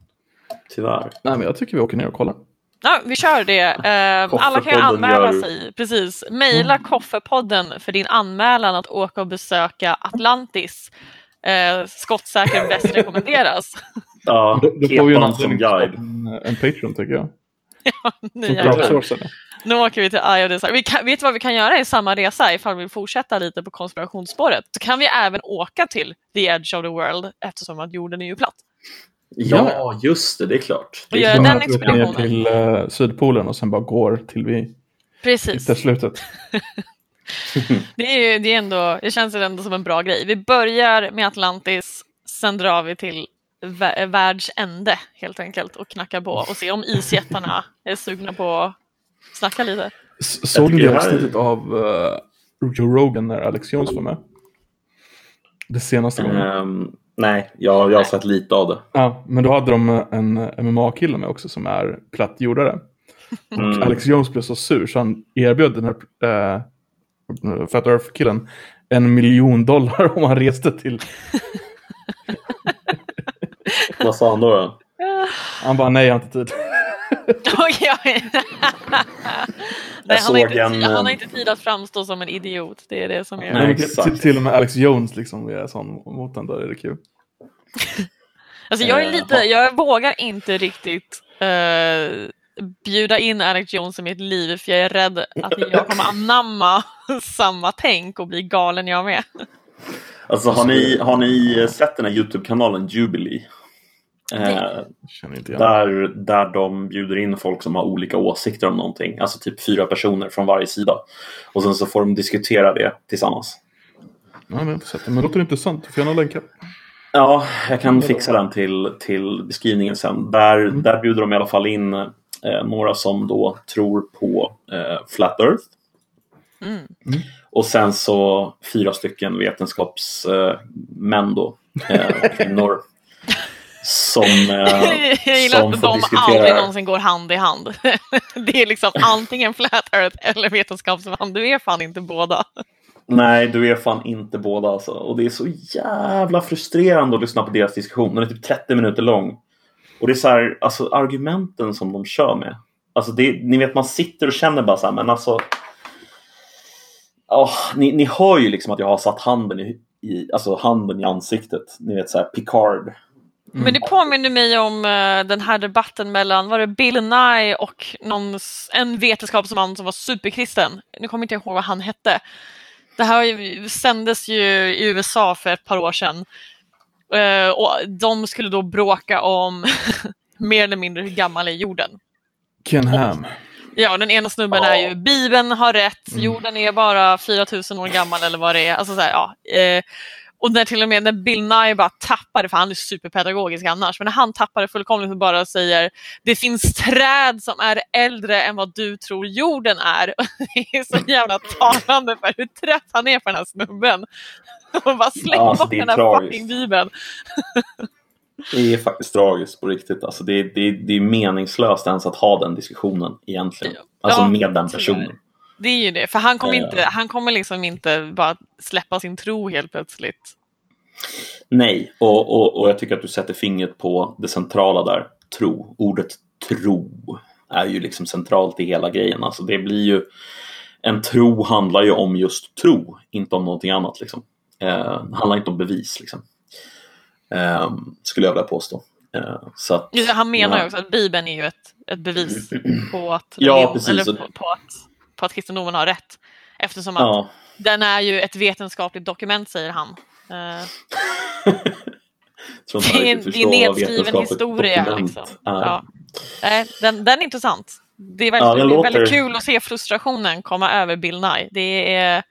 tyvärr. Nej, men jag tycker vi åker ner och kollar. Ja, vi kör det. Eh, alla kan ju anmäla gör- sig. Precis. Maila Koffepodden för din anmälan att åka och besöka Atlantis. Eh, skottsäker bäst rekommenderas. Ja, Då, då får vi en, som guide. en, en Patreon tycker jag. Nu, det. nu åker vi till Eye of Desire. Vi kan, vet du vad vi kan göra i samma resa ifall vi vill fortsätta lite på konspirationsspåret? Då kan vi även åka till the edge of the world eftersom att jorden är ju platt. Ja, just det, det är klart. Det Och är gör Som den att vi åker ner till uh, Sydpolen och sen bara går till vi Precis. hittar slutet. Det, är ju, det, är ändå, det känns ändå som en bra grej. Vi börjar med Atlantis, sen drar vi till vä- världs ände helt enkelt och knackar på och ser om isjättarna är sugna på att snacka lite. S- Såg ni det avsnittet av uh, Joe Rogan när Alex Jones var med? Det senaste gången. Ehm, nej, jag, jag har sett lite av det. Ja, men då hade de en MMA-kille med också som är plattjordare. Mm. Och Alex Jones blev så sur så han erbjöd den här uh, Fat Earth-killen en miljon dollar om han reste till... Vad sa han då? då? Han bara nej, jag har inte tid. Oj, oj. Nej, han, har inte, en, tid- han har eh, inte tid att framstå som en idiot. Det är det som är... Nej, till, till, och med Alex Jones liksom är sån mot den, då är det kul. Alltså jag, är Eh, lite, ja. jag vågar inte riktigt eh, bjuda in Alex Jones i mitt liv för jag är rädd att jag kommer anamma samma tänk och bli galen jag med. Alltså, har ni, har ni sett den här YouTube-kanalen Jubilee? Eh, där, där de bjuder in folk som har olika åsikter om någonting. Alltså typ fyra personer från varje sida. Och sen så får de diskutera det tillsammans. Ja, men inte sett det, men det låter intressant. Du får gärna länka. Ja, jag kan fixa den till, till beskrivningen sen. Där, Mm. där bjuder de i alla fall in eh, några som då tror på eh, Flat Earth. Mm. Och sen så fyra stycken vetenskapsmän eh, då, eh, kvinnor. Som, eh, Jag gillar som att de diskutera aldrig någonsin går hand i hand. Det är liksom antingen flat earth eller vetenskapsman. Du är fan inte båda. Nej, du är fan inte båda alltså. Och det är så jävla frustrerande att lyssna på deras diskussion. Den är typ 30 minuter lång. Och det är så här, alltså argumenten som de kör med. Alltså det, ni vet, man sitter och känner bara så här, men alltså. Ja, ni, ni hör ju liksom att jag har satt handen i, i, alltså handen i ansiktet. Ni vet så här, Picard. Men det påminner mig om eh, den här debatten mellan var det Bill Nye och någon, en vetenskapsman som var superkristen. Nu kommer inte jag ihåg vad han hette. Det här sändes ju i USA för ett par år sedan. Eh, och de skulle då bråka om mer eller mindre hur gammal är jorden. Ken Ham. Ja, den ena snubben Ja. är ju Bibeln har rätt, jorden är bara 4000 år gammal eller vad det är. Alltså, så här, ja, eh, och när till och med när Bill Nye bara tappade, för han är superpedagogisk annars, men när han tappade fullkomligt och bara säger det finns träd som är äldre än vad du tror jorden är. Det är så jävla talande för hur trött han är på den här snubben. Och bara släng alltså, bort det är den här tragiskt. fucking bibeln. Det är faktiskt tragiskt på riktigt. Alltså det, det, det är meningslöst ens att ha den diskussionen egentligen. Alltså Ja, med den personen. Det är ju det, för han kommer, Ja. inte, han kommer liksom inte bara släppa sin tro helt plötsligt. Nej, och, och, och jag tycker att du sätter fingret på det centrala där. Tro. Ordet tro är ju liksom centralt i hela grejen. Alltså det blir ju en tro handlar ju om just tro, inte om någonting annat. Liksom. Eh, handlar inte om bevis, liksom. eh, skulle jag vilja påstå. Eh, så att, det, Han menar ju ja. också att Bibeln är ju ett, ett bevis på att, Ja, religion, precis. eller på, på, att, på att kristendomen har rätt. Eftersom att Ja, den är ju ett vetenskapligt dokument, säger han. Inte det, är, det är nedskriven historia. Liksom. Ja. Nej, den, den är intressant. Det är väldigt, Ja, det är väldigt kul att se frustrationen komma över Bill Nye. Det är...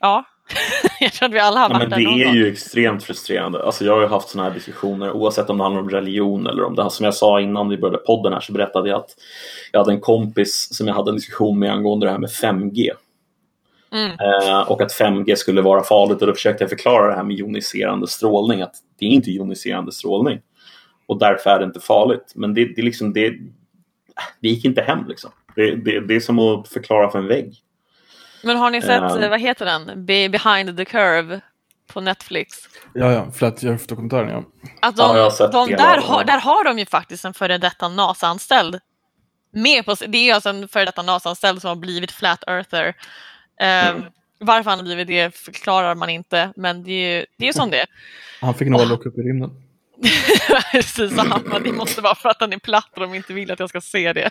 Ja, jag tror att vi alla har Ja, varit men där det är gång. ju extremt frustrerande. Alltså, jag har ju haft sådana här diskussioner oavsett om det handlar om religion eller om det här som jag sa innan vi började podden här så berättade jag att jag hade en kompis som jag hade en diskussion med angående det här med 5G. Mm. Eh, och att 5G skulle vara farligt och då försökte jag förklara det här med joniserande strålning. Att det är inte joniserande strålning. Och därför är det inte farligt. Men det, det, är liksom, det, det gick inte hem liksom. Det, det, det är som att förklara för en vägg. Men har ni sett, Ja. eh, vad heter den? Be Behind the Curve på Netflix. Ja, ja. Flat Earth-dokumentären, ja. Att Ja, de, sett de, där, har, där har de ju faktiskt en före detta NASA-anställd. Med på, det är ju alltså en före detta NASA-anställd som har blivit flat earther. Eh, Mm. Varför han har blivit det förklarar man inte, men det är ju det är som det. Han fick nål åka upp i rymden. Precis, han bara, det måste vara för att han är platt och de inte vill att jag ska se det.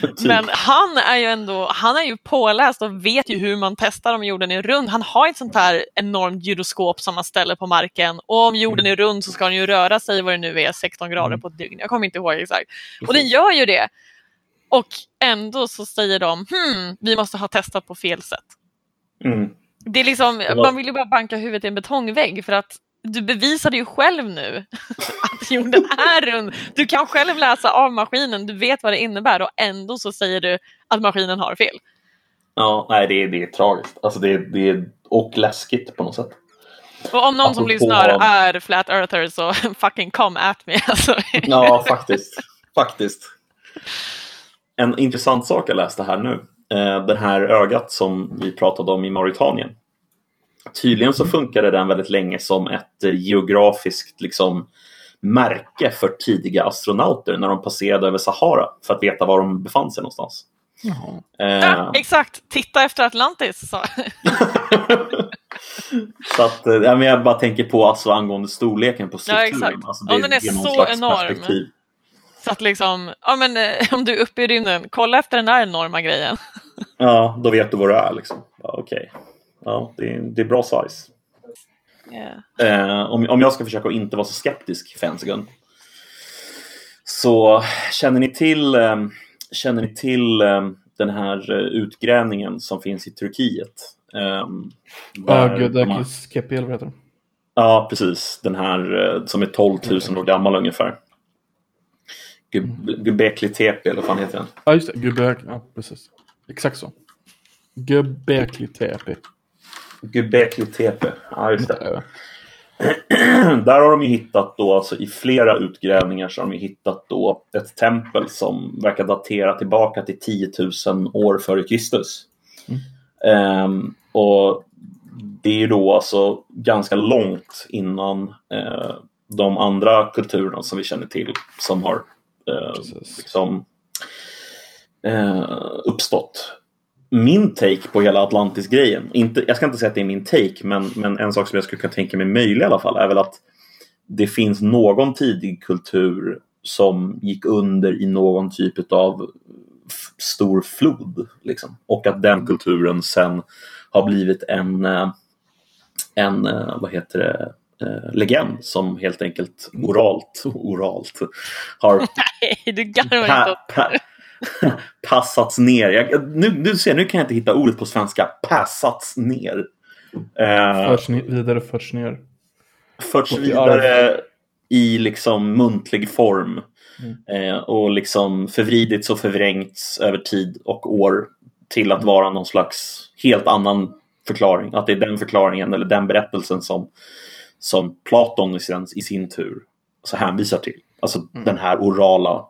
Typ. Men han är ju ändå, han är ju påläst och vet ju hur man testar om jorden är rund. Han har ett sånt här enormt gyroskop som man ställer på marken och om jorden är rund så ska den ju röra sig vad det nu är, 16 grader på ett dygn. Jag kommer inte ihåg exakt. Och den gör ju det. Och ändå så säger de, hmm, vi måste ha testat på fel sätt. Mm. Det är liksom, man vill ju bara banka huvudet i en betongvägg för att du bevisade ju själv nu att jorden är rund. Du kan själv läsa av maskinen, du vet vad det innebär och ändå så säger du att maskinen har fel. Ja, nej, det är, det är tragiskt. Alltså det är, det är, och läskigt på något sätt. Och om någon som Apropå- lyssnar är flat earther så fucking come at me. Alltså. Ja, faktiskt. faktiskt. En intressant sak jag läste här nu. Eh, det här ögat som vi pratade om i Mauritanien. Tydligen så funkade den väldigt länge som ett eh, geografiskt liksom, märke för tidiga astronauter när de passerade över Sahara för att veta var de befann sig någonstans. Eh, Ja, exakt, titta efter Atlantis. Så. så att, eh, ja, men jag bara tänker på alltså, angående storleken på strukturen. exakt. Alltså, Om den är någon så enorm. perspektiv. så att liksom, ja men eh, om du är uppe i rymden, kolla efter den där enorma grejen. Ja, då vet du vad det är. Liksom. Ja, Okej, ja, det, är, det är bra size. Yeah. Eh, om, om jag ska försöka att inte vara så skeptisk, Fensigun. Så känner ni till, eh, känner ni till eh, den här eh, utgrävningen som finns i Turkiet? Har- Ögödakis Kepi eller vad heter? Ja, precis. Den här eh, som är 12 000 år gammal ungefär. Göbekli Tepe, eller vad fan heter den? Ja, just det. Göbek... Ja, precis. Exakt så. Göbekli Tepe. Göbekli Tepe, ja just det. Där har de ju hittat då, alltså i flera utgrävningar så har de hittat då ett tempel som verkar datera tillbaka till 10 000 år före Kristus. Ehm, och det är ju då alltså ganska långt innan eh, de andra kulturerna som vi känner till som har eh, liksom, eh, uppstått. Min take på hela Atlantis-grejen, inte, jag ska inte säga att det är min take, men, men en sak som jag skulle kunna tänka mig möjlig i alla fall är väl att det finns någon tidig kultur som gick under i någon typ av stor flod. Liksom. Och att den kulturen sen har blivit en, eh, en eh, vad heter det, eh, legend som helt enkelt oralt, oralt har Nej, du garvar inte passats ner. Jag, nu, nu, ser, nu kan jag inte hitta ordet på svenska. Passats ner. Eh, Förs ni- vidare, förs ner. förts vidare i liksom muntlig form. Eh, och liksom förvridits och förvrängts över tid och år till att vara någon slags helt annan förklaring. Att det är den förklaringen eller den berättelsen som, som Platon i sin, i sin tur så hänvisar till. Alltså den här orala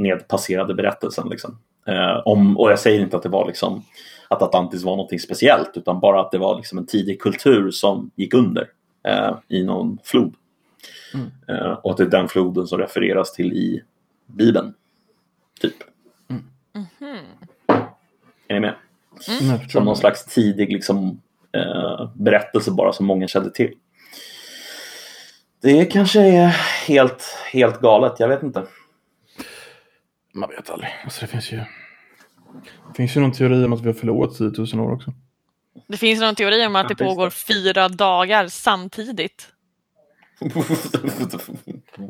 nedpasserade berättelsen. Liksom. Eh, om, och jag säger inte att det var liksom att Atlantis var något speciellt utan bara att det var liksom en tidig kultur som gick under eh, i någon flod. Eh, och att det är den floden som refereras till i Bibeln. Typ. Är ni med? Förstår. Som någon slags tidig liksom, eh, berättelse bara som många kände till. Det kanske är helt, helt galet, jag vet inte. Man vet aldrig. Alltså, det finns ju... Det finns ju någon teori om att vi har förlorat 10 000 år också. Det finns någon teori om att det pågår fyra dagar samtidigt.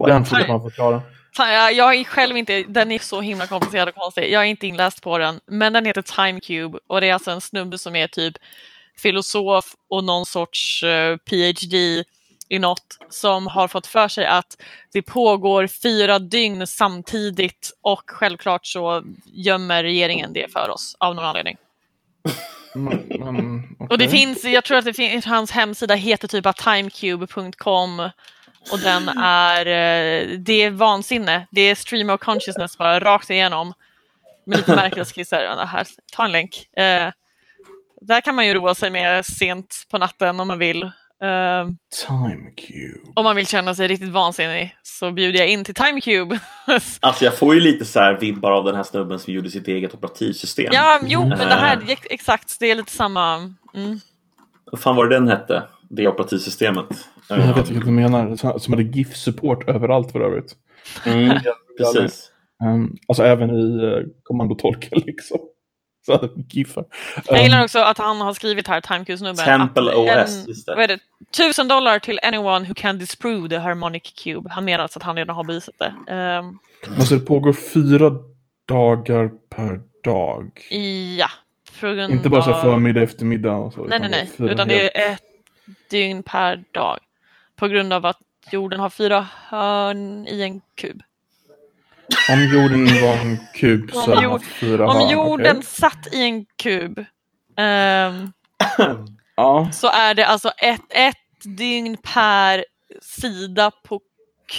Den får man förklara. Jag jag är själv inte, den är så himla komplicerad och konstig. Jag är inte inläst på den, men den heter Time Cube och det är alltså en snubbe som är typ filosof och någon sorts eh, PhD i något som har fått för sig att det pågår fyra dygn samtidigt och självklart så gömmer regeringen det för oss av någon anledning. Men, men, Och det finns, jag tror att det finns, hans hemsida heter typ timecube.com och den är, eh, det är vansinne. Det är stream of consciousness bara rakt igenom. Med lite märkliga skisser. Här, ta en länk. Eh, där kan man ju roa sig med sent på natten om man vill. Eh, Time Cube. om man vill känna sig riktigt vansinnig så bjuder jag in till Timecube. Alltså jag får ju lite så här vibbar av den här snubben som gjorde sitt eget operativsystem. ja, jo, men det här, Eh. exakt, det är lite samma. Mm. Vad fan var det den hette? Det operativsystemet. Jag vet inte vad du menar. Som hade GIF-support överallt för övrigt. Mm, precis. Um, alltså även i uh, kommandotolkar liksom. GIFar. Jag Um, gillar också att han har skrivit här, Timecube-snubben. Temple OS, just det. vad är det? Tusen dollar till anyone who can disprove the harmonic cube. Han menar alltså att han redan har bevisat det. Ehm, alltså det pågår fyra dagar per dag. ja. På grund Inte bara så förmiddag, eftermiddag och så. Nej, nej, utan nej. Utan det är ett dygn per dag. På grund av att jorden har fyra hörn i en kub. Om jorden var en kub så Om hade haft fyra Om hörn, jorden okej. satt i en kub Ja, så är det alltså ett, ett dygn per sida på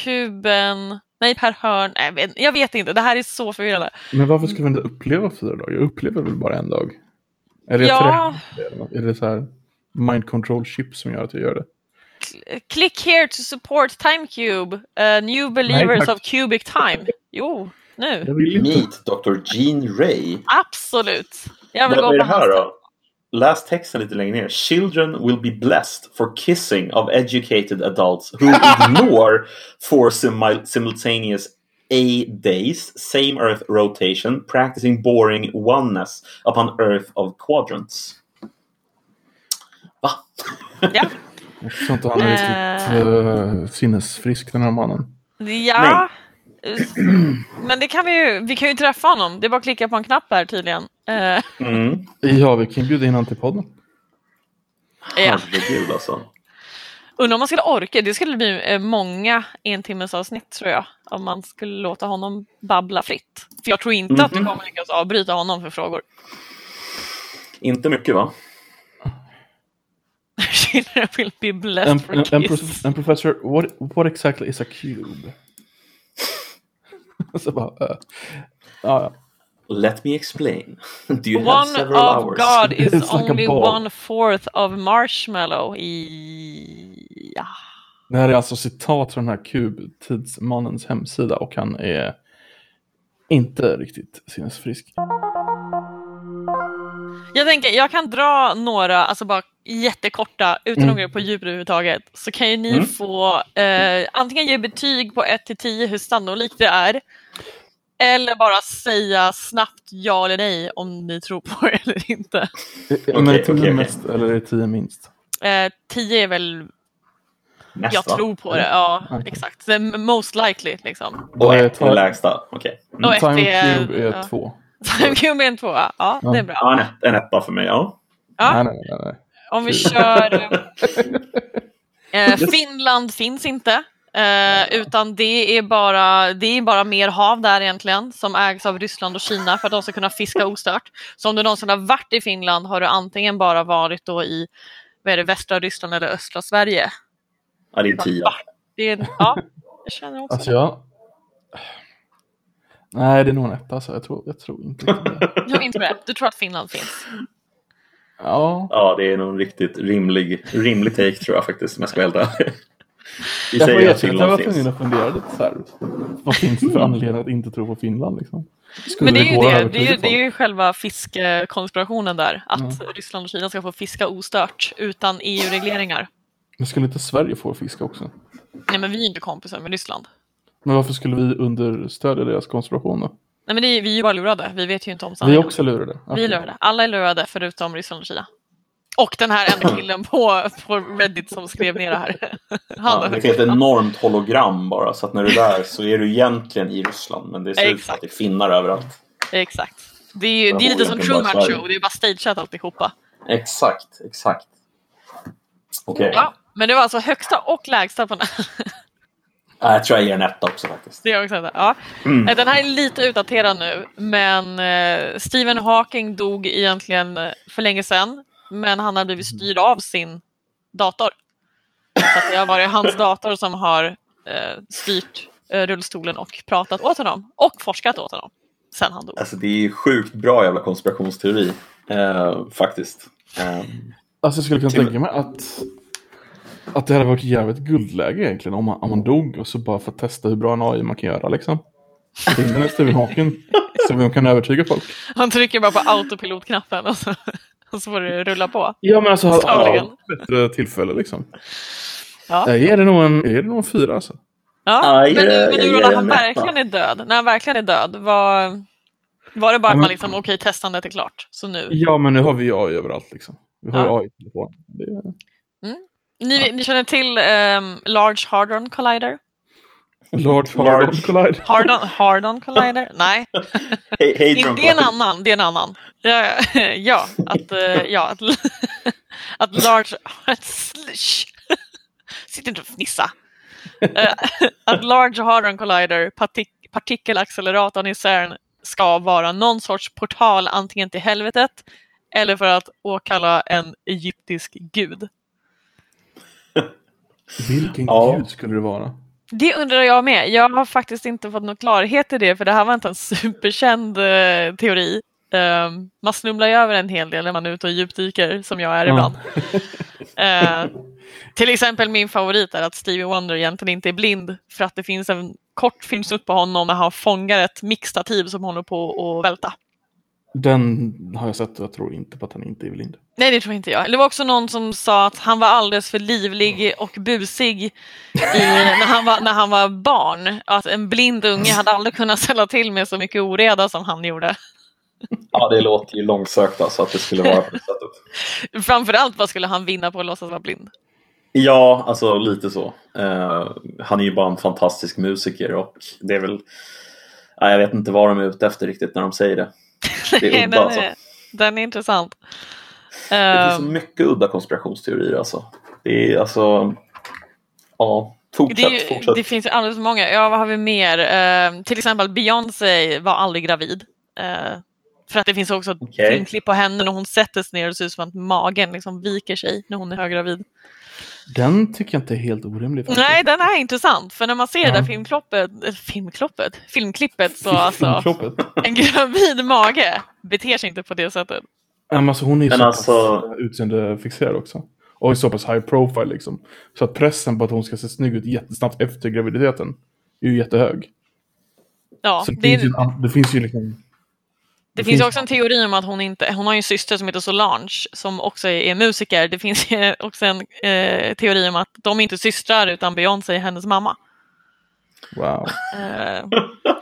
kuben. Nej, per hörn. Nej, jag, vet, jag vet inte. Det här är så förvirrande. men varför skulle man inte uppleva fyra dagar? Jag upplever väl bara en dag? Är det, Ja. är det så här mind control chip som gör att jag gör det? Click here to support TimeCube. Uh, new believers tack. of cubic time. Jo, nu. Jag vill inte. Meet Dr. Jean Ray. Absolut. Jag vill Vad gå är det här då? Läs texten lite längre ner. Children will be blessed for kissing of educated adults who ignore for simul- simultaneous A days, same Earth rotation, practicing boring oneness upon Earth of quadrants. Va? Ja. Jag tror inte han är riktigt uh, sinnesfrisk den här mannen. Ja. Men det kan vi ju. Vi kan ju träffa honom. Det är bara att klicka på en knapp här tydligen. Eh, Mm. Ja, vi kan bjuda in honom till podden. Ja. Herregud alltså. Undrar om man skulle orka, det skulle bli eh, många en timmes avsnitt tror jag. Om man skulle låta honom babbla fritt. För jag tror inte att du Mhm. kommer lyckas avbryta honom för frågor. Inte mycket va? Children will be blessed And, for kiss. and professor, what, what exactly is a cube? Så bara, uh, ja, Let me explain. Do you have One several of hours? God is It's like only ball. one fourth of marshmallow i... Ja. Det här är alltså citat från den här kubtidsmannens hemsida och han är inte riktigt sinnesfrisk. Jag tänker, jag kan dra några, alltså bara jättekorta, utan Mm. att gå på djup överhuvudtaget. Så kan ju ni Mm. få eh, antingen ge betyg på 1 till 10 hur sannolikt det är. Eller bara säga snabbt ja eller nej om ni tror på det eller inte. Men är tio mest eller är det tio minst? Eh, 10 är väl, Mest, jag tror på det, ja Okej. exakt. Most likely liksom. Och ett är det lägsta. Okej. Mm. Och ett Time är- är ja. två. Cube är en tvåa, ja det är bra. Ja, en, ett, en etta för mig, ja. Ja. Nej, nej, nej, nej. Om vi kör... Eh, Finland finns inte. Eh, utan det är, bara, det är bara mer hav där egentligen som ägs av Ryssland och Kina för att de ska kunna fiska ostört. Så om du någonsin har varit i Finland har du antingen bara varit då i vad är det, västra Ryssland eller östra Sverige. Ja, det är tia. Det är, ja, jag känner också Alltså jag... Nej, det är nog en etta. Så jag, tror, jag tror inte det. det. Jag inte det. Du tror att Finland finns? Ja, Ja, det är nog en riktigt rimlig, rimlig take tror jag faktiskt, om jag ska vara helt ärlig. Vi jag säger att erkänna att jag var Finland tvungen finns. att fundera lite så här. Vad finns det för anledning att inte tro på Finland liksom? Skulle Men det är ju det, det är, det är ju själva fiskekonspirationen där. Att Ryssland och Kina ska få fiska ostört utan EU-regleringar. Men skulle inte Sverige få fiska också? Nej men vi är inte kompisar med Ryssland. Men varför skulle vi understödja deras konspiration då? Nej men det är, vi är ju bara lurade, vi vet ju inte om Vi är sanningen. också lurade. Vi Okej. är lurade, alla är lurade förutom Ryssland och Kina. Och den här enda killen på, på Reddit som skrev ner det här. Han Ja, det finns ett enormt hologram bara, så att när du är där så är du egentligen i Ryssland, men det ser ut som att det är finnar överallt. Exakt. Det är, ju, det är lite som Truman. Show, det är bara stageat alltihopa. Exakt, exakt. Okej. Ja, men det var alltså högsta och lägsta på den här. Ja, Jag tror jag ger en etta också faktiskt. Det är också. Ja. Mm. Eh, Den här är lite utdaterad nu, men eh, Stephen Hawking dog egentligen eh, för länge sedan. Men han har blivit styrd av sin dator. Så att det har varit hans dator som har eh, styrt eh, rullstolen och pratat åt honom. Och forskat åt honom. Sen han dog. Alltså det är ju sjukt bra jävla konspirationsteori, eh, faktiskt. Eh, Alltså jag skulle kunna Till- tänka mig att, att det hade varit jävligt guldläge egentligen om man, om man dog och så bara för att testa hur bra en AI man kan göra liksom. Stephen Hawking. Så vi kan övertyga folk. Han trycker bara på autopilotknappen och så, och så får det rulla på. Ja men alltså, ja, bättre tillfälle liksom. Ja. Ja. Är det nog en, är det nog en fyra alltså? Ja, Aj, men, jag- men jag nu ger när han verkligen är död, när han verkligen är död, var, var det bara Ja, att men- man liksom, okej, testandet är klart, så nu. Ja men nu har vi AI överallt liksom. Vi har Ja. AI i telefon. Det är... Ni, ni känner till ehm, Large Hadron Collider? Large Large. Hadron Collide. Hardon, Hardon Collider? Nej, hej, hej det, är en annan. Det är en annan. Ja, ja att, eh, ja, att, att Large... Slush. Sitt inte och fnissa. Eh, att Large Hadron Collider, partik, partikelacceleratorn i CERN, ska vara någon sorts portal antingen till helvetet eller för att åkalla en egyptisk gud. Vilken Ja. gud skulle det vara? Det undrar jag med. Jag har faktiskt inte fått någon klarhet i det för det här var inte en superkänd eh, teori. Um, man snumlar ju över en hel del när man är ute och djupdyker som jag är ibland. Eh, till exempel min favorit är att Stevie Wonder egentligen inte är blind för att det finns en kort filmsnutt på honom när han fångar ett mixtativ som håller på att välta. Den har jag sett och jag tror inte på att han inte är blind. Nej, det tror inte jag. Det var också någon som sa att han var alldeles för livlig och busig i, när, han var, när han var barn. Att en blind unge hade aldrig kunnat ställa till med så mycket oreda som han gjorde. Ja, det låter ju långsökt alltså att det skulle vara på det sättet. Framförallt, vad skulle han vinna på att låtsas vara blind? Ja, alltså lite så. Eh, han är ju bara en fantastisk musiker och det är väl... Ja, jag vet inte vad de är ute efter riktigt när de säger det. Det är udda alltså. den är intressant. Det finns så Ehm, mycket udda konspirationsteorier alltså. Det är alltså... Ja, fortsätt, det, ju- fortsätt. det finns ju alldeles för många. Ja, vad har vi mer? Ehm, till exempel Beyoncé var aldrig gravid. Eh, för att det finns också ett Okej. filmklipp på henne när hon sätter sig ner och det ser ut som att magen liksom viker sig när hon är höggravid. Den tycker jag inte är helt orimlig faktiskt. Nej, den är intressant. För när man ser det Ja. där filmklippet, äh, filmklippet, filmklippet så alltså, Filmkloppet. en gravid mage beter sig inte på det sättet. Men alltså hon är ju så alltså- pass utseendefixerad också. Och är så pass high profile liksom. Så att pressen på att hon ska se snygg ut jättesnabbt efter graviditeten är ju jättehög. Ja, Så det, det, finns ju, det finns ju liksom... det finns ju också en teori om att hon inte, hon har ju en syster som heter Solange som också är, är musiker. Det finns ju också en eh, teori om att de är inte systrar utan Beyoncé är hennes mamma. Wow. Eh,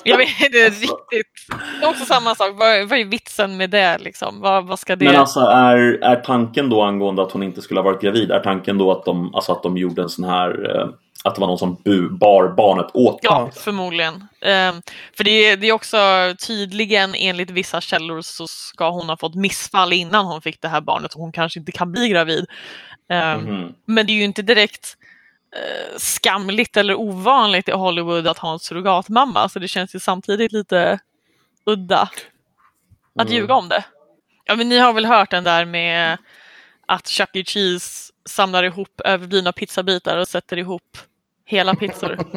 jag vet inte riktigt. Det är också samma sak. Vad, vad är vitsen med det liksom? Vad, vad ska det... Men alltså är, är tanken då angående att hon inte skulle ha varit gravid, är tanken då att de, alltså att de gjorde en sån här, eh, att det var någon som bu, bar barnet åt Ja, förmodligen. Ehm, för det är, det är också tydligen enligt vissa källor så ska hon ha fått missfall innan hon fick det här barnet och hon kanske inte kan bli gravid. Ehm, Mhm. Men det är ju inte direkt skamligt eller ovanligt i Hollywood att ha en surrogatmamma så det känns ju samtidigt lite udda att Mm. ljuga om det. Ja men ni har väl hört den där med att Chuck E. Cheese samlar ihop överblivna pizzabitar och sätter ihop hela pizzor.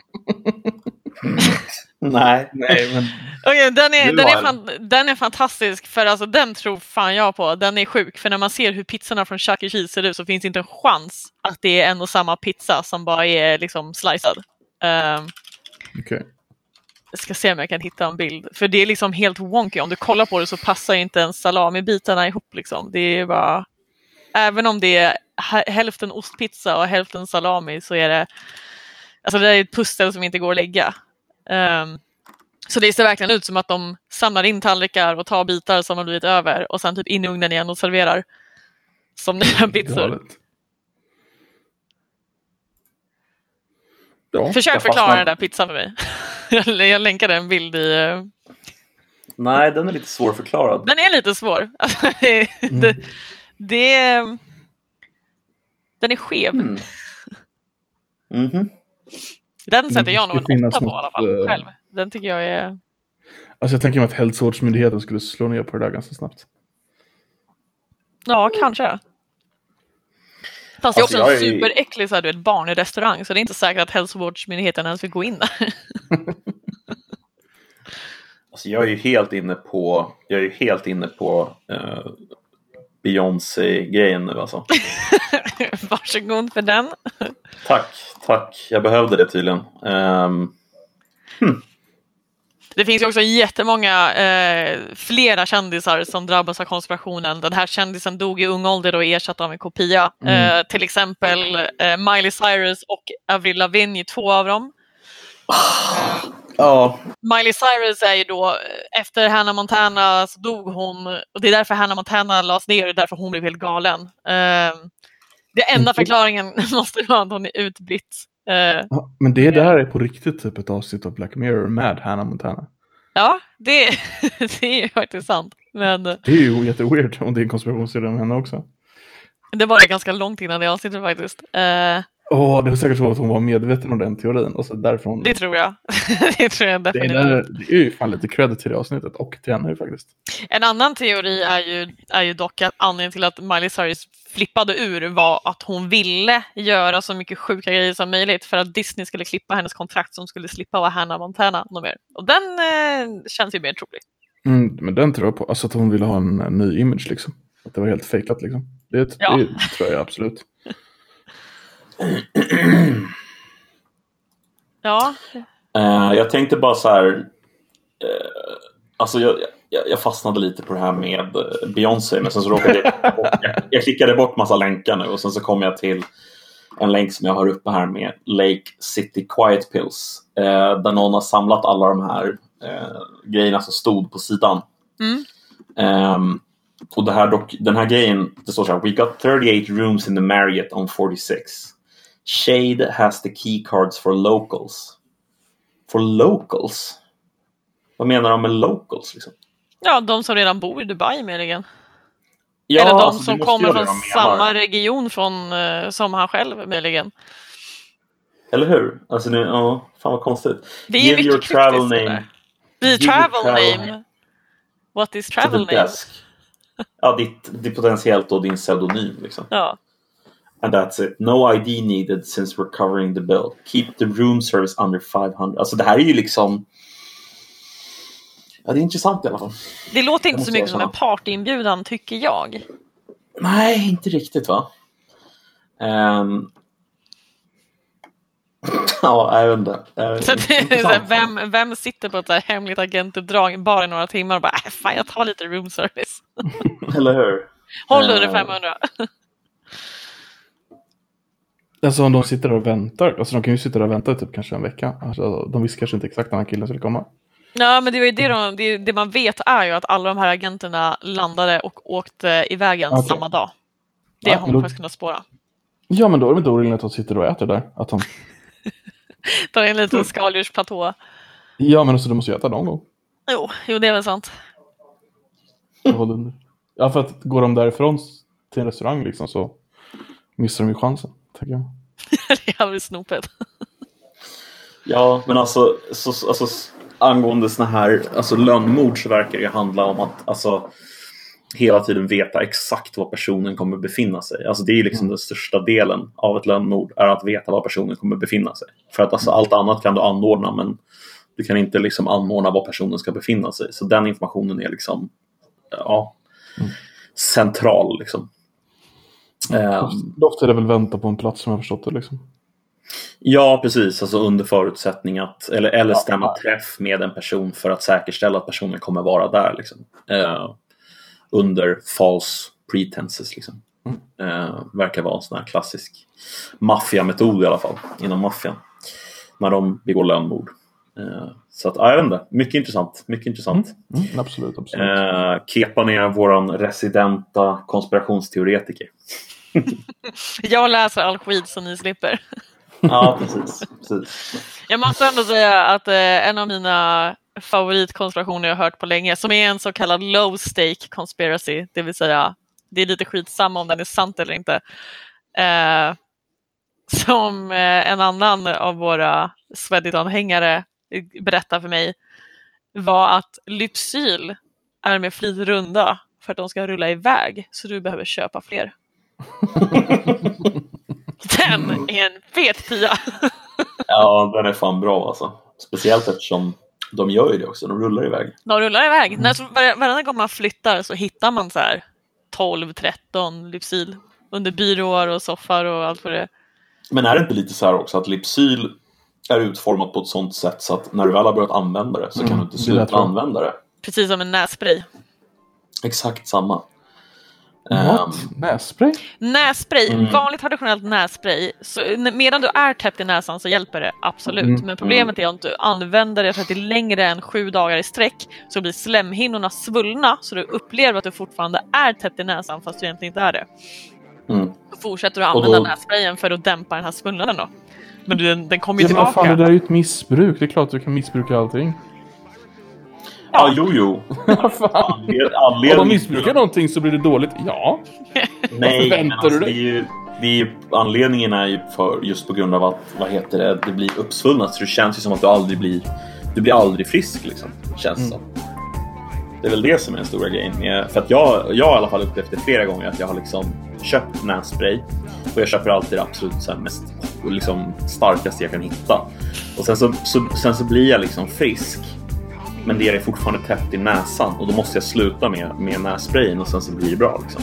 Nej. Nej, men... Okej, den, är, den, är fan, den är fantastisk för alltså den tror fan jag på. Den är sjuk för när man ser hur pizzorna från Chuck E. Cheese ser ut så finns det inte en chans att det är en och samma pizza som bara är liksom slicead. Ehm, Okej. jag ska se om jag kan hitta en bild. För det är liksom helt wonky. Om du kollar på det så passar inte ens salamibitarna ihop. Liksom. Det är bara... Även om det är hä- hälften ostpizza och hälften salami så är det... Alltså det är ett pussel som inte går att lägga. Ehm, så det ser verkligen ut som att de samlar in tallrikar och tar bitar som har blivit över och sen typ in i ugnen igen och serverar. Som nya pizzor. Ja. Försök förklara fastnar- den där pizzan för mig. jag, länkade en bild i... eh, Nej, den är lite svårförklarad. Den är lite svår. Alltså, det, Mm. det, det är... Den är skev. Mm. Mhm. Den sätter jag nog en åtta på i något, alla fall eh, själv. Den tycker jag är... Alltså jag tänker mig att hälsovårdsmyndigheten skulle slå ner på det där ganska snabbt. Ja, kanske. Fast det är också Alltså, en jag är- superäcklig så här, du vet, barnrestaurang så det är inte säkert att hälsovårdsmyndigheten ens vill gå in där. Alltså, jag är ju helt inne på, jag är ju helt inne på eh, Beyoncé-grejen nu alltså. Varsågod för den. Tack, tack. Jag behövde det tydligen. Ehm, Det finns ju också jättemånga, eh, flera kändisar som drabbas av konspirationen. Den här kändisen dog i ung ålder och ersatt av en kopia. Mm. Eh, till exempel eh, Miley Cyrus och Avril Lavigne är två av dem. ja, Miley Cyrus är ju då, eh, efter Hannah Montana så dog hon och det är därför Hannah Montana lades ner och därför hon blev helt galen. Eh, det enda förklaringen måste vara att hon är utblitt. Eh, Ja, men det där är på riktigt typ ett avsnitt av Black Mirror med Hannah Montana. ja, det, det är ju faktiskt sant. Men Det är ju jätteweird om det är en konspirationsteori om henne också. det var det ganska långt innan det avsnittet faktiskt. Eh, Åh, det var säkert så att hon var medveten om den teorin och så därför hon... det tror jag. det tror jag det, definitivt. där, det är ju fan lite credit till det avsnittet och till henne faktiskt. En annan teori är ju, är ju dock att anledningen till att Miley Cyrus flippade ur var att hon ville göra så mycket sjuka grejer som möjligt för att Disney skulle klippa hennes kontrakt som skulle slippa vara Hannah Montana något mer. Och den eh, känns ju mer trolig. Mm, men den tror jag på. Alltså att hon ville ha en, en ny image liksom. Att det var helt fejkat liksom. Det, Ja. det tror jag absolut. Ja, Eh, jag tänkte bara så här. Eh, alltså jag, jag, jag fastnade lite på det här med eh, Beyoncé men sen så råkade jag bort, jag, jag klickade bort massa länkar nu och sen så kom jag till en länk som jag har uppe här med Lake City Quiet Pills. Eh, där någon har samlat alla de här grejerna som stod på sidan. Mm. Ehm, och det här dock, den här grejen, det står så här. We got 38 rooms in the Marriott on 46. Shade has the key cards for locals. For locals? Vad menar de med locals? Liksom? ja, de som redan bor i Dubai möjligen. Ja, Eller de alltså, som kommer från samma region från, eh, som han själv möjligen. Eller hur? Alltså, nu, ja, fan vad konstigt. Det är Give your travel name Give travel travel name. What is travel name? desk. Ja, ditt, ditt potentiellt då din pseudonym liksom. Ja. And that's it. No ID needed since we're covering the bill. Keep the room service under 500. Alltså det här är ju liksom... Ja, det är intressant i alla fall. Det låter inte så mycket som en partyinbjudan tycker jag. Nej, inte riktigt va? Ehm. ja, jag vet inte. Så det är så här, vem, vem sitter på ett så här hemligt agentuppdrag bara i några timmar och bara äh, fan jag tar lite room service. Eller hur? Håll Eh. under 500. Alltså om de sitter där och väntar. Alltså de kan ju sitta där och vänta typ kanske en vecka. Alltså, de visste kanske inte exakt när den här killen skulle komma. Ja, men det, var ju det, de, det, det man vet är ju att alla de här agenterna landade och åkte iväg igen Okej. samma dag. Det Ja, har man då- faktiskt kunnat spåra. Ja men då är det inte orimligt att de sitter och äter där. Att de... Ta en liten skaldjursplatå. Ja men alltså du måste ju äta någon gång. Jo, jo, det är väl sant. Ja för att går de därifrån till en restaurang liksom så missar de ju chansen. Tänker jag. det är aldrig snopet. Ja, men alltså, så, alltså angående såna här alltså, lönnmord så verkar det handla om att alltså, hela tiden veta exakt var personen kommer befinna sig. Alltså, det är liksom den största delen av ett lönnmord, är att veta var personen kommer befinna sig. För att alltså, allt annat kan du anordna, men du kan inte liksom anordna var personen ska befinna sig. Så den informationen är liksom ja, central. Liksom. Ehm, Ofta är det väl vänta på en plats som jag förstått det liksom. Ja, precis. Alltså under förutsättning att, eller, eller stämma träff med en person för att säkerställa att personen kommer vara där. Liksom. Eh, under false pretenses. Liksom. Eh, verkar vara en sån här klassisk maffiametod i alla fall, inom maffian. När de begår lönnmord. Eh, så att, ja, jag vet inte. Mycket intressant. Mycket intressant. Mm, absolut, absolut. Eh, Kepan är våran residenta konspirationsteoretiker. Jag läser all skit som ni slipper. Ja, precis. precis. Jag måste ändå säga att eh, en av mina favoritkonspirationer jag har hört på länge, som är en så kallad low stake conspiracy, det vill säga det är lite skitsamma om den är sant eller inte. Eh, som eh, en annan av våra Swedit-anhängare berättar för mig var att Lypsyl är med flit runda för att de ska rulla iväg så du behöver köpa fler. Den är en fet tia! Ja, den är fan bra alltså. Speciellt eftersom de gör ju det också, de rullar iväg. De rullar iväg. När, så, var, varenda gång man flyttar så hittar man så här 12-13 Lypsyl under byråer och soffar och allt vad det är. Men är det inte lite så här också att Lypsyl är utformat på ett sånt sätt så att när du väl har börjat använda det så kan Mm, du inte sluta använda det? Precis som en nässpray. Exakt samma. What? Nässpray? Nässpray, Mm. vanligt traditionellt nässpray. Så, medan du är täppt i näsan så hjälper det absolut. Mm. Men problemet är att du använder det för att det är längre än sju dagar i sträck så blir slemhinnorna svullna så du upplever att du fortfarande är täppt i näsan fast du egentligen inte är det. mm. Då fortsätter du använda då- nässprayen för att dämpa den här svullnaden då. Men du, den, den kommer ju Ja, men tillbaka. fan, det där är ju ett missbruk. Det är klart att du kan missbruka allting. Ja, jo, jo. Fan? Anled- Om de Anledningen... missbrukar någonting så blir det dåligt. Ja. Nej, men alltså, du det är ju, det är ju, anledningen är ju för, just på grund av att vad heter det, det blir uppsvullnat. Så det känns ju som att du aldrig blir, du blir aldrig frisk. Liksom, känns det som. Det är väl det som är den stora grejen. Med, för att jag, jag har i alla fall upplevt det flera gånger att jag har liksom köpt nässpray och jag köper alltid det absolut så här mest liksom, starkaste jag kan hitta. Och sen så, så, sen så blir jag liksom frisk. Men det är fortfarande täppt i näsan och då måste jag sluta med, med nässprayen och sen så blir det bra. Liksom.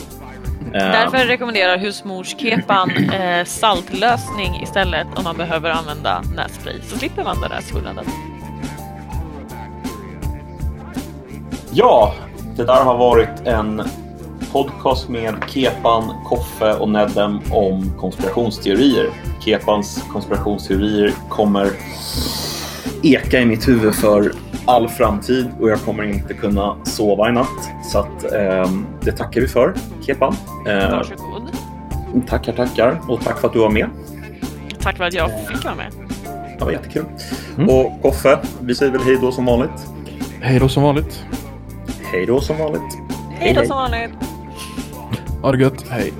Eh. Därför rekommenderar husmorskepan eh, saltlösning istället om man behöver använda nässpray. Så slipper man den där svullnaden. Ja, det där har varit en podcast med Kepan, Koffe och Nedem om konspirationsteorier. Kepans konspirationsteorier kommer eka i mitt huvud för all framtid och jag kommer inte kunna sova i natt. Så att, ehm, det tackar vi för, Kepan. Eh, Varsågod. tackar, tackar och tack för att du var med. Tack för att jag fick vara med. Det var jättekul. Mm. Och Koffe, vi säger väl hej då som vanligt. Hej då som vanligt. Hej då som vanligt. Hej då som vanligt. Ha det gött, hej.